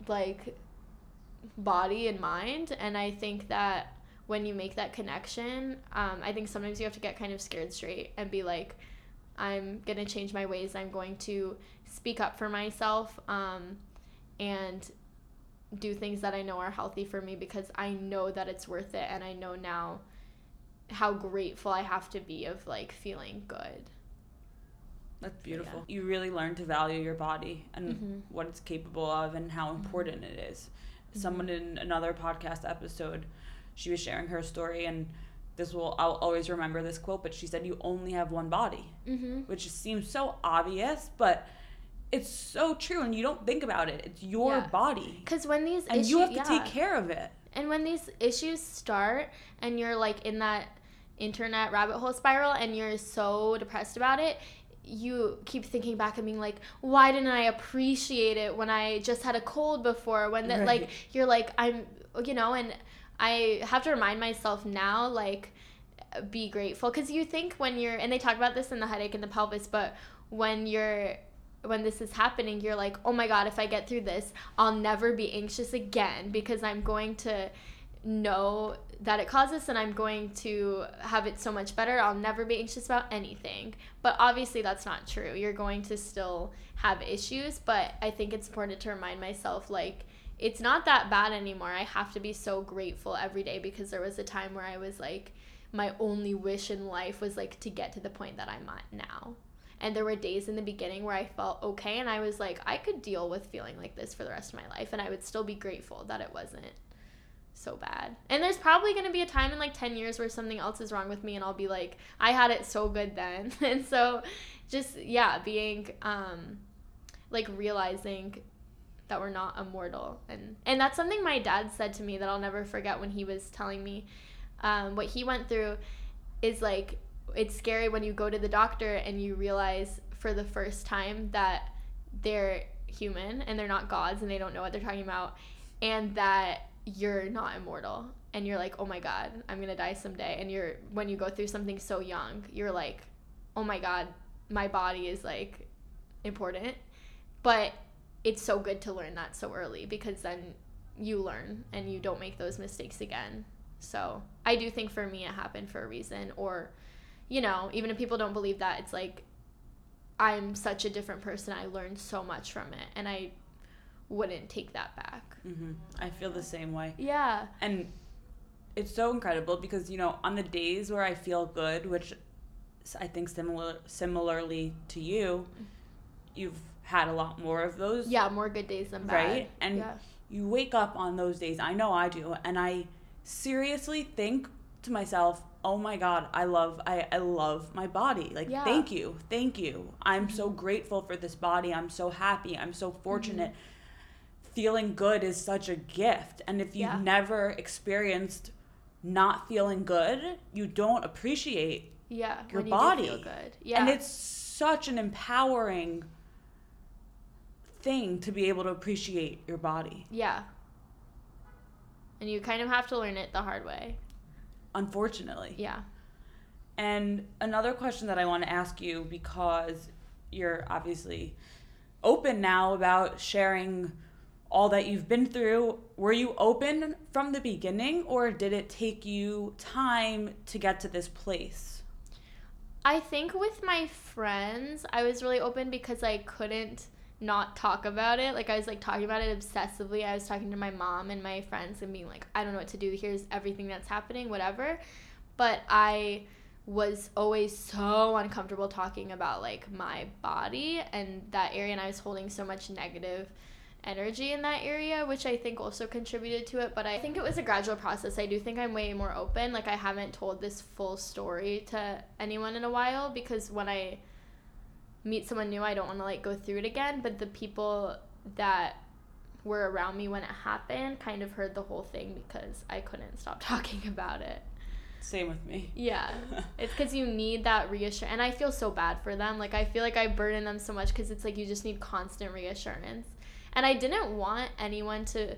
like body and mind and i think that when you make that connection um, i think sometimes you have to get kind of scared straight and be like i'm going to change my ways. I'm going to speak up for myself um, and do things that i know are healthy for me because i know that it's worth it and i know now how grateful i have to be of like feeling good that's beautiful. Yeah. You really learn to value your body and mm-hmm. what it's capable of and how mm-hmm. important mm-hmm. it is. Mm-hmm. Someone in another podcast episode, she was sharing her story and this will I'll always remember this quote, but she said you only have one body, mm-hmm. which seems so obvious, but it's so true and you don't think about it. It's your yeah. body. Because when these and issues, you have to yeah. take care of it. And when these issues start and you're like in that internet rabbit hole spiral and you're so depressed about it, you keep thinking back and being like, why didn't I appreciate it when I just had a cold before? When that, right. like, you're like, I'm, you know, and I have to remind myself now, like, be grateful. Because you think when you're, and they talk about this in the headache and the pelvis, but when you're, when this is happening, you're like, oh my God, if I get through this, I'll never be anxious again because I'm going to know that it causes and I'm going to have it so much better. I'll never be anxious about anything. But obviously that's not true. You're going to still have issues, but I think it's important to remind myself like it's not that bad anymore. I have to be so grateful every day because there was a time where I was like my only wish in life was like to get to the point that I'm at now. And there were days in the beginning where I felt okay and I was like I could deal with feeling like this for the rest of my life and I would still be grateful that it wasn't so bad. And there's probably going to be a time in like 10 years where something else is wrong with me and I'll be like, I had it so good then. and so just yeah, being um like realizing that we're not immortal and and that's something my dad said to me that I'll never forget when he was telling me um, what he went through is like it's scary when you go to the doctor and you realize for the first time that they're human and they're not gods and they don't know what they're talking about and that you're not immortal and you're like oh my god i'm gonna die someday. And you're when you go through something so young you're like oh my god my body is like important. But it's so good to learn that so early because then you learn and you don't make those mistakes again. So i do think for me it happened for a reason or you know even if people don't believe that it's like i'm such a different person. I learned so much from it. And i wouldn't take that back hmm I feel the same way. yeah And it's so incredible because, you know, on the days where I feel good, which I think similar similarly to you, you've had a lot more of those. yeah more good days than bad Right? And yeah. you wake up on those days. I know I do. And I seriously think to myself, oh my God, I love I, I love my body. Like Yeah. Mm-hmm. thank you. Thank you. I'm so grateful for this body. I'm so happy. I'm so fortunate. Feeling good is such a gift. And if you've Yeah. never experienced not feeling good, you don't appreciate yeah your body. you feel good yeah and it's such an empowering thing to be able to appreciate your body. yeah and you kind of have to learn it the hard way Unfortunately. yeah And another question that I want to ask you because you're obviously open now about sharing all that you've been through. Were you open from the beginning or did it take you time to get to this place? I think with my friends, I was really open because I couldn't not talk about it. Like I was like talking about it obsessively. I was talking to my mom and my friends and being like, I don't know what to do. Here's everything that's happening, whatever. But I was always so uncomfortable talking about like my body and that area and I was holding so much negative energy in that area, which I think also contributed to it. But I think it was a gradual process. I do think I'm way more open. Like, I haven't told this full story to anyone in a while because when I meet someone new, I don't want to like go through it again. But the people that were around me when it happened kind of heard the whole thing because I couldn't stop talking about it. Same with me. Yeah. It's because you need that reassurance. And I feel so bad for them. Like, I feel like I burden them so much because it's like you just need constant reassurance. And I didn't want anyone to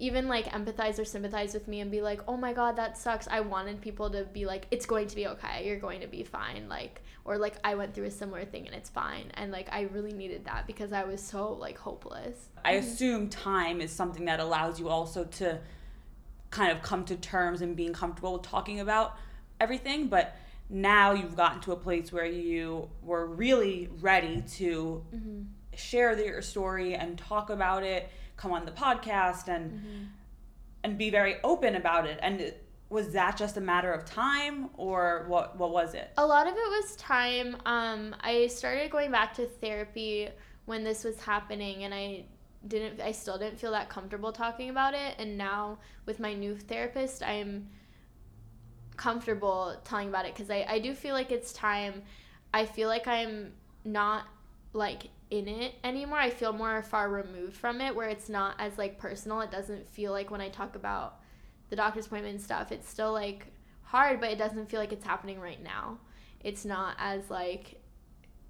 even like empathize or sympathize with me and be like, oh my God, that sucks. I wanted people to be like, it's going to be okay. You're going to be fine. Like, or like, I went through a similar thing and it's fine. And like, I really needed that because I was so like hopeless. I mm-hmm. assume time is something that allows you also to kind of come to terms and being comfortable with talking about everything. But now you've gotten to a place where you were really ready to mm-hmm. Share your story and talk about it, come on the podcast and and be very open about it. And was that just a matter of time or what what was it? A lot of it was time. Um, I started going back to therapy when this was happening, and I didn't. I still didn't feel that comfortable talking about it. And now with my new therapist, I'm comfortable telling about it because I, I do feel like it's time. I feel like I'm not like in it anymore. I feel more far removed from it where it's not as like personal. It doesn't feel like when I talk about the doctor's appointment and stuff, it's still like hard, but it doesn't feel like it's happening right now. It's not as like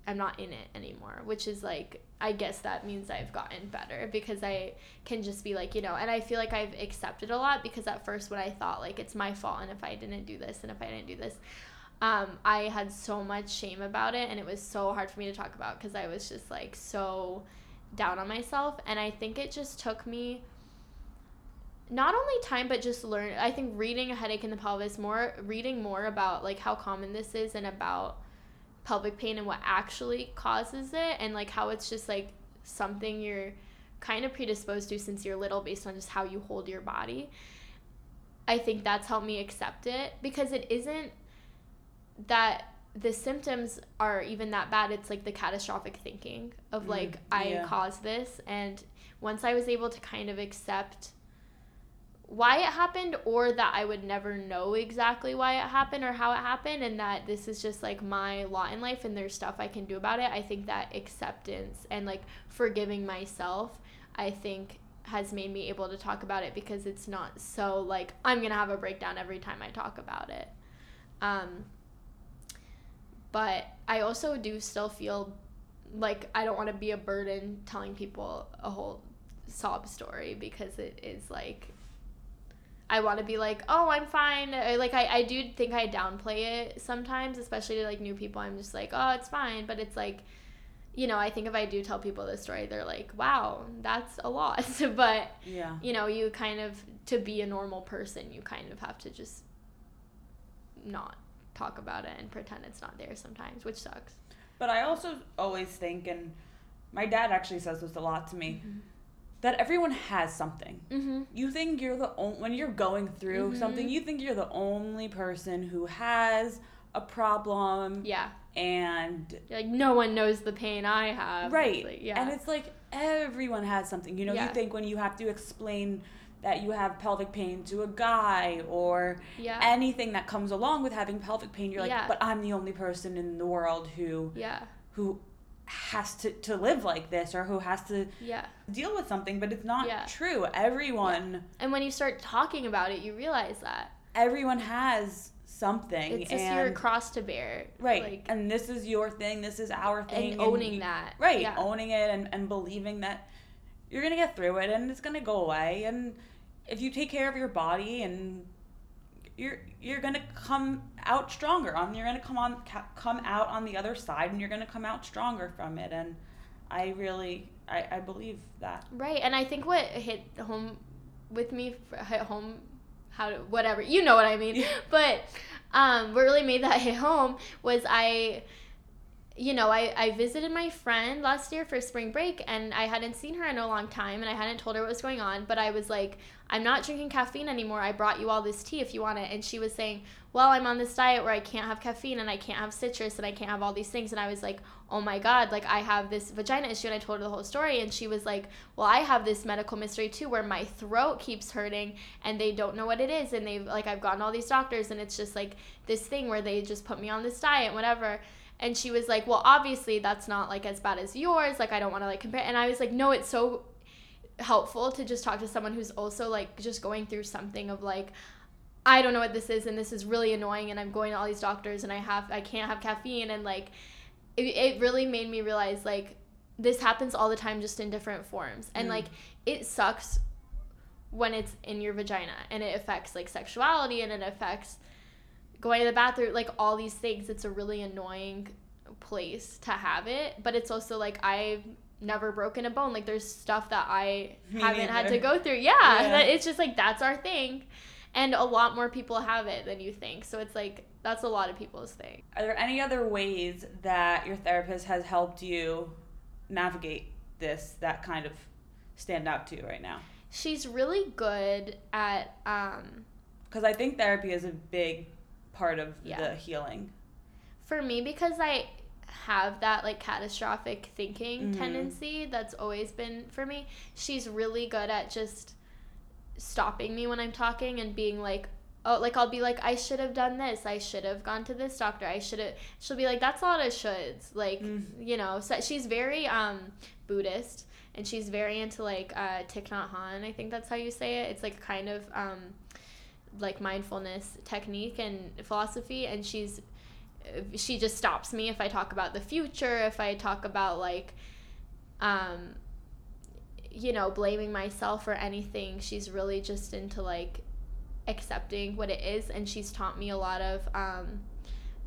I'm not in it anymore, which is like I guess that means I've gotten better because I can just be like, you know, and I feel like I've accepted a lot because at first when I thought like it's my fault and if I didn't do this and if I didn't do this, um, I had so much shame about it and it was so hard for me to talk about because I was just like so down on myself and I think it just took me not only time but just learn I think reading a headache in the pelvis more reading more about like how common this is and about pelvic pain and what actually causes it and like how it's just like something you're kind of predisposed to since you're little based on just how you hold your body. I think that's helped me accept it because it isn't that the symptoms are even that bad. It's like the catastrophic thinking of Mm, like I yeah. caused this and once I was able to kind of accept why it happened or that I would never know exactly why it happened or how it happened and that this is just like my lot in life and there's stuff I can do about it. I think that acceptance and like forgiving myself, I think has made me able to talk about it because it's not so like I'm going to have a breakdown every time I talk about it. Um but I also do still feel like I don't want to be a burden telling people a whole sob story because it is like I want to be like, oh, I'm fine. Like I, I do think I downplay it sometimes, especially to like new people. I'm just like, oh, it's fine, but it's like, you know, I think if I do tell people this story, they're like, wow, that's a lot. but yeah, you know, you kind of to be a normal person, you kind of have to just not talk about it and pretend it's not there sometimes, which sucks. But I also always think, and my dad actually says this a lot to me. Mm-hmm that everyone has something. Mm-hmm. You think you're the only when you're going through mm-hmm. something, you think you're the only person who has a problem. Yeah. And like no one knows the pain I have. Right. Like, yeah. And it's like everyone has something. You know, yeah. you think when you have to explain that you have pelvic pain to a guy or yeah. anything that comes along with having pelvic pain, you're like, yeah. but I'm the only person in the world who yeah. who has to, to live like this or who has to yeah. deal with something, but it's not yeah. true. Everyone. And when you start talking about it, you realize that. Everyone has something. It's just and, your cross to bear. Right. Like, and this is your thing, this is our thing. And owning and, that. Right. Yeah. Owning it and, and believing that you're going to get through it and it's going to go away. And if you take care of your body and you're you're gonna come out stronger on you're gonna come on come out on the other side and you're gonna come out stronger from it and i really i, I believe that right and i think what hit home with me hit home how to whatever you know what i mean but um what really made that hit home was i you know, I, I visited my friend last year for spring break and I hadn't seen her in a long time and I hadn't told her what was going on, but I was like, I'm not drinking caffeine anymore. I brought you all this tea if you want it. And she was saying, Well, I'm on this diet where I can't have caffeine and I can't have citrus and I can't have all these things. And I was like, Oh my God, like I have this vagina issue. And I told her the whole story. And she was like, Well, I have this medical mystery too where my throat keeps hurting and they don't know what it is. And they've, like, I've gotten all these doctors and it's just like this thing where they just put me on this diet, whatever and she was like well obviously that's not like as bad as yours. Like i don't want to like compare. And i was like no it's so helpful to just talk to someone who's also like just going through something of like i don't know what this is and this is really annoying and i'm going to all these doctors and i have i can't have caffeine. And like it, it really made me realize like this happens all the time just in different forms. And mm. like it sucks when it's in your vagina and it affects like sexuality and it affects going to the bathroom, like all these things. It's a really annoying place to have it, but it's also like I've never broken a bone. Like there's stuff that I Me haven't neither. had to go through. Yeah, yeah. it's just like that's our thing. And a lot more people have it than you think. So it's like that's a lot of people's thing. Are there any other ways that your therapist has helped you navigate this that kind of stand out to you right now? She's really good at um because I think therapy is a big part of yeah. the healing. For me, because I have that like catastrophic thinking mm-hmm. tendency that's always been for me, she's really good at just stopping me when I'm talking and being like, oh, like I'll be like, I should have done this. I should have gone to this doctor. I should have. She'll be like, that's a lot of shoulds. Like, mm. you know, so she's very um Buddhist and she's very into like uh Thich Nhat Hanh. I think that's how you say it. It's like kind of um like mindfulness technique and philosophy and she's she just stops me if I talk about the future, if I talk about like um you know, blaming myself or anything. She's really just into like accepting what it is and she's taught me a lot of um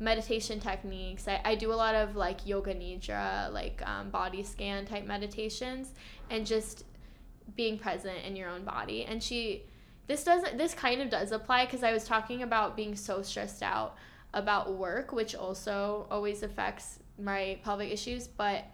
meditation techniques. I, I do a lot of like yoga nidra, like um, body scan type meditations and just being present in your own body. And she this doesn't this kind of does apply because I was talking about being so stressed out about work, which also always affects my pelvic issues, but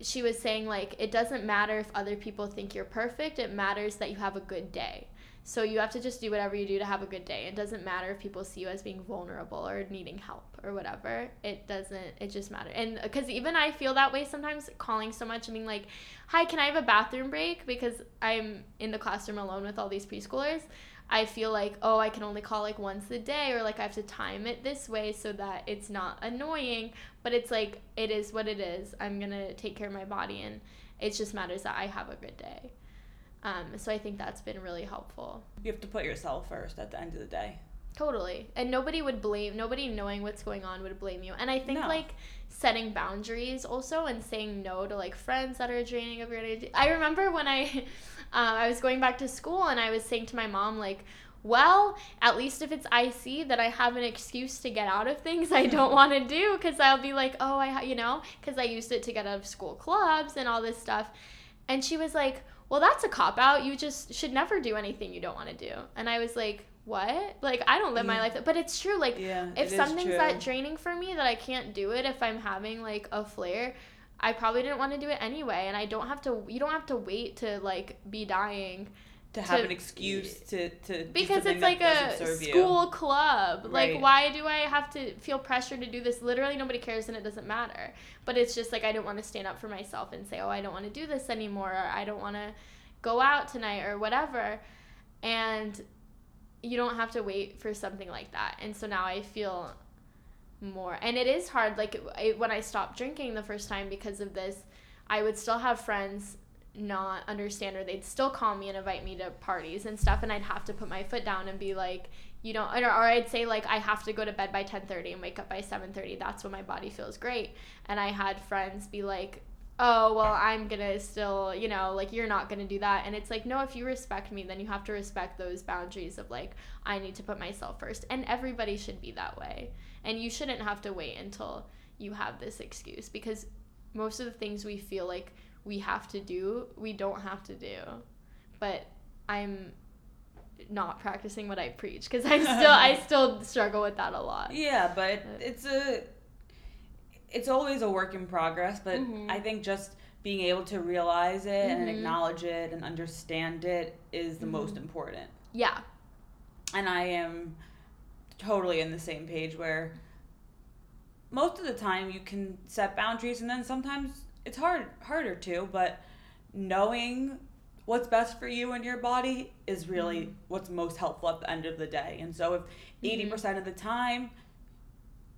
she was saying like it doesn't matter if other people think you're perfect, it matters that you have a good day. So you have to just do whatever you do to have a good day. It doesn't matter if people see you as being vulnerable or needing help or whatever. It doesn't, it just matters. And uh, because even I feel that way sometimes calling so much and being like, hi, can I have a bathroom break? Because I'm in the classroom alone with all these preschoolers. I feel like, oh, I can only call like once a day or like I have to time it this way so that it's not annoying. But it's like, it is what it is. I'm going to take care of my body and it just matters that I have a good day. Um, so I think that's been really helpful. You have to put yourself first at the end of the day. Totally. And nobody would blame, nobody knowing what's going on would blame you. And I think No. like setting boundaries also and saying no to like friends that are draining of your energy. I remember when I, um, I was going back to school and I was saying to my mom, like, well, at least if it's IC, that I have an excuse to get out of things I don't want to do because I'll be like, oh, I, ha-, you know, because I used it to get out of school clubs and all this stuff. And she was like, well, that's a cop out. You just should never do anything you don't want to do. And I was like, what? Like, I don't live my Yeah. life. But it's true. Like, Yeah, if something's that draining for me that I can't do it if I'm having like a flare, I probably didn't want to do it anyway. And I don't have to, you don't have to wait to like be dying to have to- an excuse to to because it's like a doesn't you. school club. Right. Like, why do I have to feel pressure to do this? Literally, nobody cares and it doesn't matter. But it's just like I don't want to stand up for myself and say, oh, I don't want to do this anymore, or I don't want to go out tonight, or whatever. And you don't have to wait for something like that. And so now I feel more. And it is hard. Like, I, when I stopped drinking the first time because of this, I would still have friends not understand or they'd still call me and invite me to parties and stuff and I'd have to put my foot down and be like you know or, or I'd say like I have to go to bed by 10:30 and wake up by 7:30 that's when my body feels great. And I had friends be like oh well I'm going to still you know like you're not going to do that. And it's like no if you respect me then you have to respect those boundaries of like I need to put myself first. And everybody should be that way. And you shouldn't have to wait until you have this excuse because most of the things we feel like we have to do, we don't have to do. But I'm not practicing what I preach because I still I still struggle with that a lot. Yeah, but it's a it's always a work in progress, but Mhm. I think just being able to realize it and Mhm. acknowledge it and understand it is the most Mhm. important. Yeah. And I am totally in the same page where most of the time you can set boundaries and then sometimes it's hard harder to, but knowing what's best for you and your body is really Mhm. what's most helpful at the end of the day. And so if Mm-hmm. 80% of the time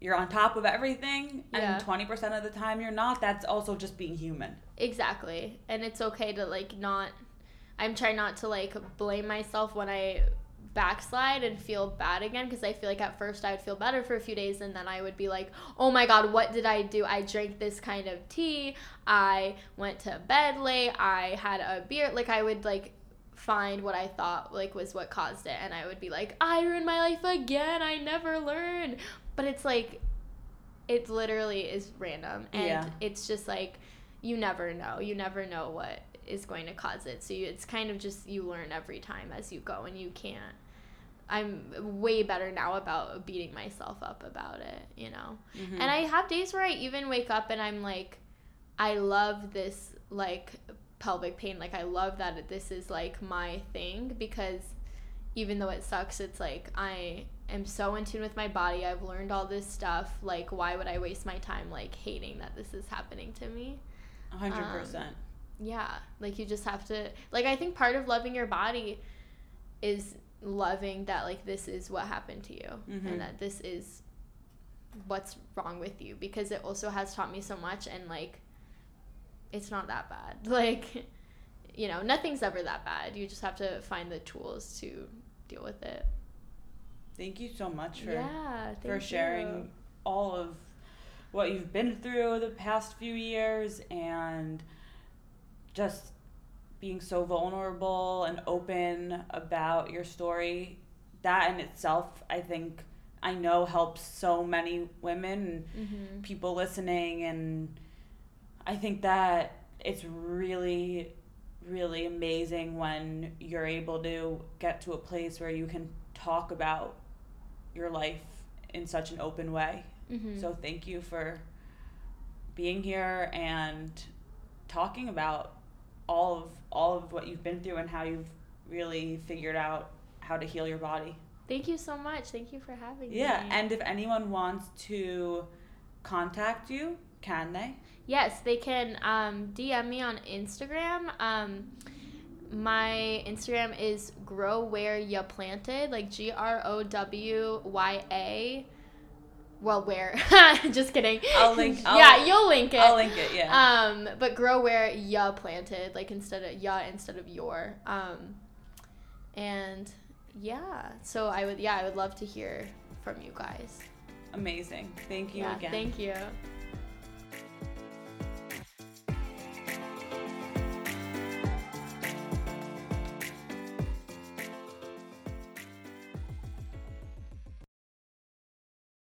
you're on top of everything Yeah. and 20% of the time you're not, that's also just being human. Exactly. And it's okay to like not I'm trying not to like blame myself when I backslide and feel bad again because I feel like at first I would feel better for a few days and then I would be like, "Oh my god, what did I do? I drank this kind of tea. I went to bed late. I had a beer." Like I would like find what I thought like was what caused it and I would be like, "I ruined my life again. I never learned." But it's like it literally is random and Yeah. it's just like you never know you never know what is going to cause it so you, it's kind of just you learn every time as you go and you can't i'm way better now about beating myself up about it you know? Mm-hmm. and i have days where i even wake up and i'm like i love this like pelvic pain. Like i love that this is like my thing because even though it sucks it's like i am so in tune with my body. I've learned all this stuff. Like why would i waste my time like hating that this is happening to me? 100%. yeah. Like you just have to like i think part of loving your body is loving that like this is what happened to you Mhm. and that this is what's wrong with you because it also has taught me so much and like it's not that bad like you know nothing's ever that bad you just have to find the tools to deal with it Thank you so much for yeah for sharing you. all of what you've been through the past few years and just being so vulnerable and open about your story. That in itself, I think, I know helps so many women and Mhm. people listening. And I think that it's really, really amazing when you're able to get to a place where you can talk about your life in such an open way. Mhm. So thank you for being here and talking about all of all of what you've been through and how you've really figured out how to heal your body. Thank you so much. Thank you for having Yeah, me. Yeah, and if anyone wants to contact you, can they? Yes, they can um, DM me on Instagram. Um, my Instagram is grow where ya planted, like G R O W Y A. Well, where? Just kidding. I'll link- I'll- yeah, you'll link it. I'll link it, yeah. Um, but grow where ya planted, like instead of ya instead of your. Um, and yeah, so I would yeah I would love to hear from you guys. Amazing. Thank you yeah, again. thank you.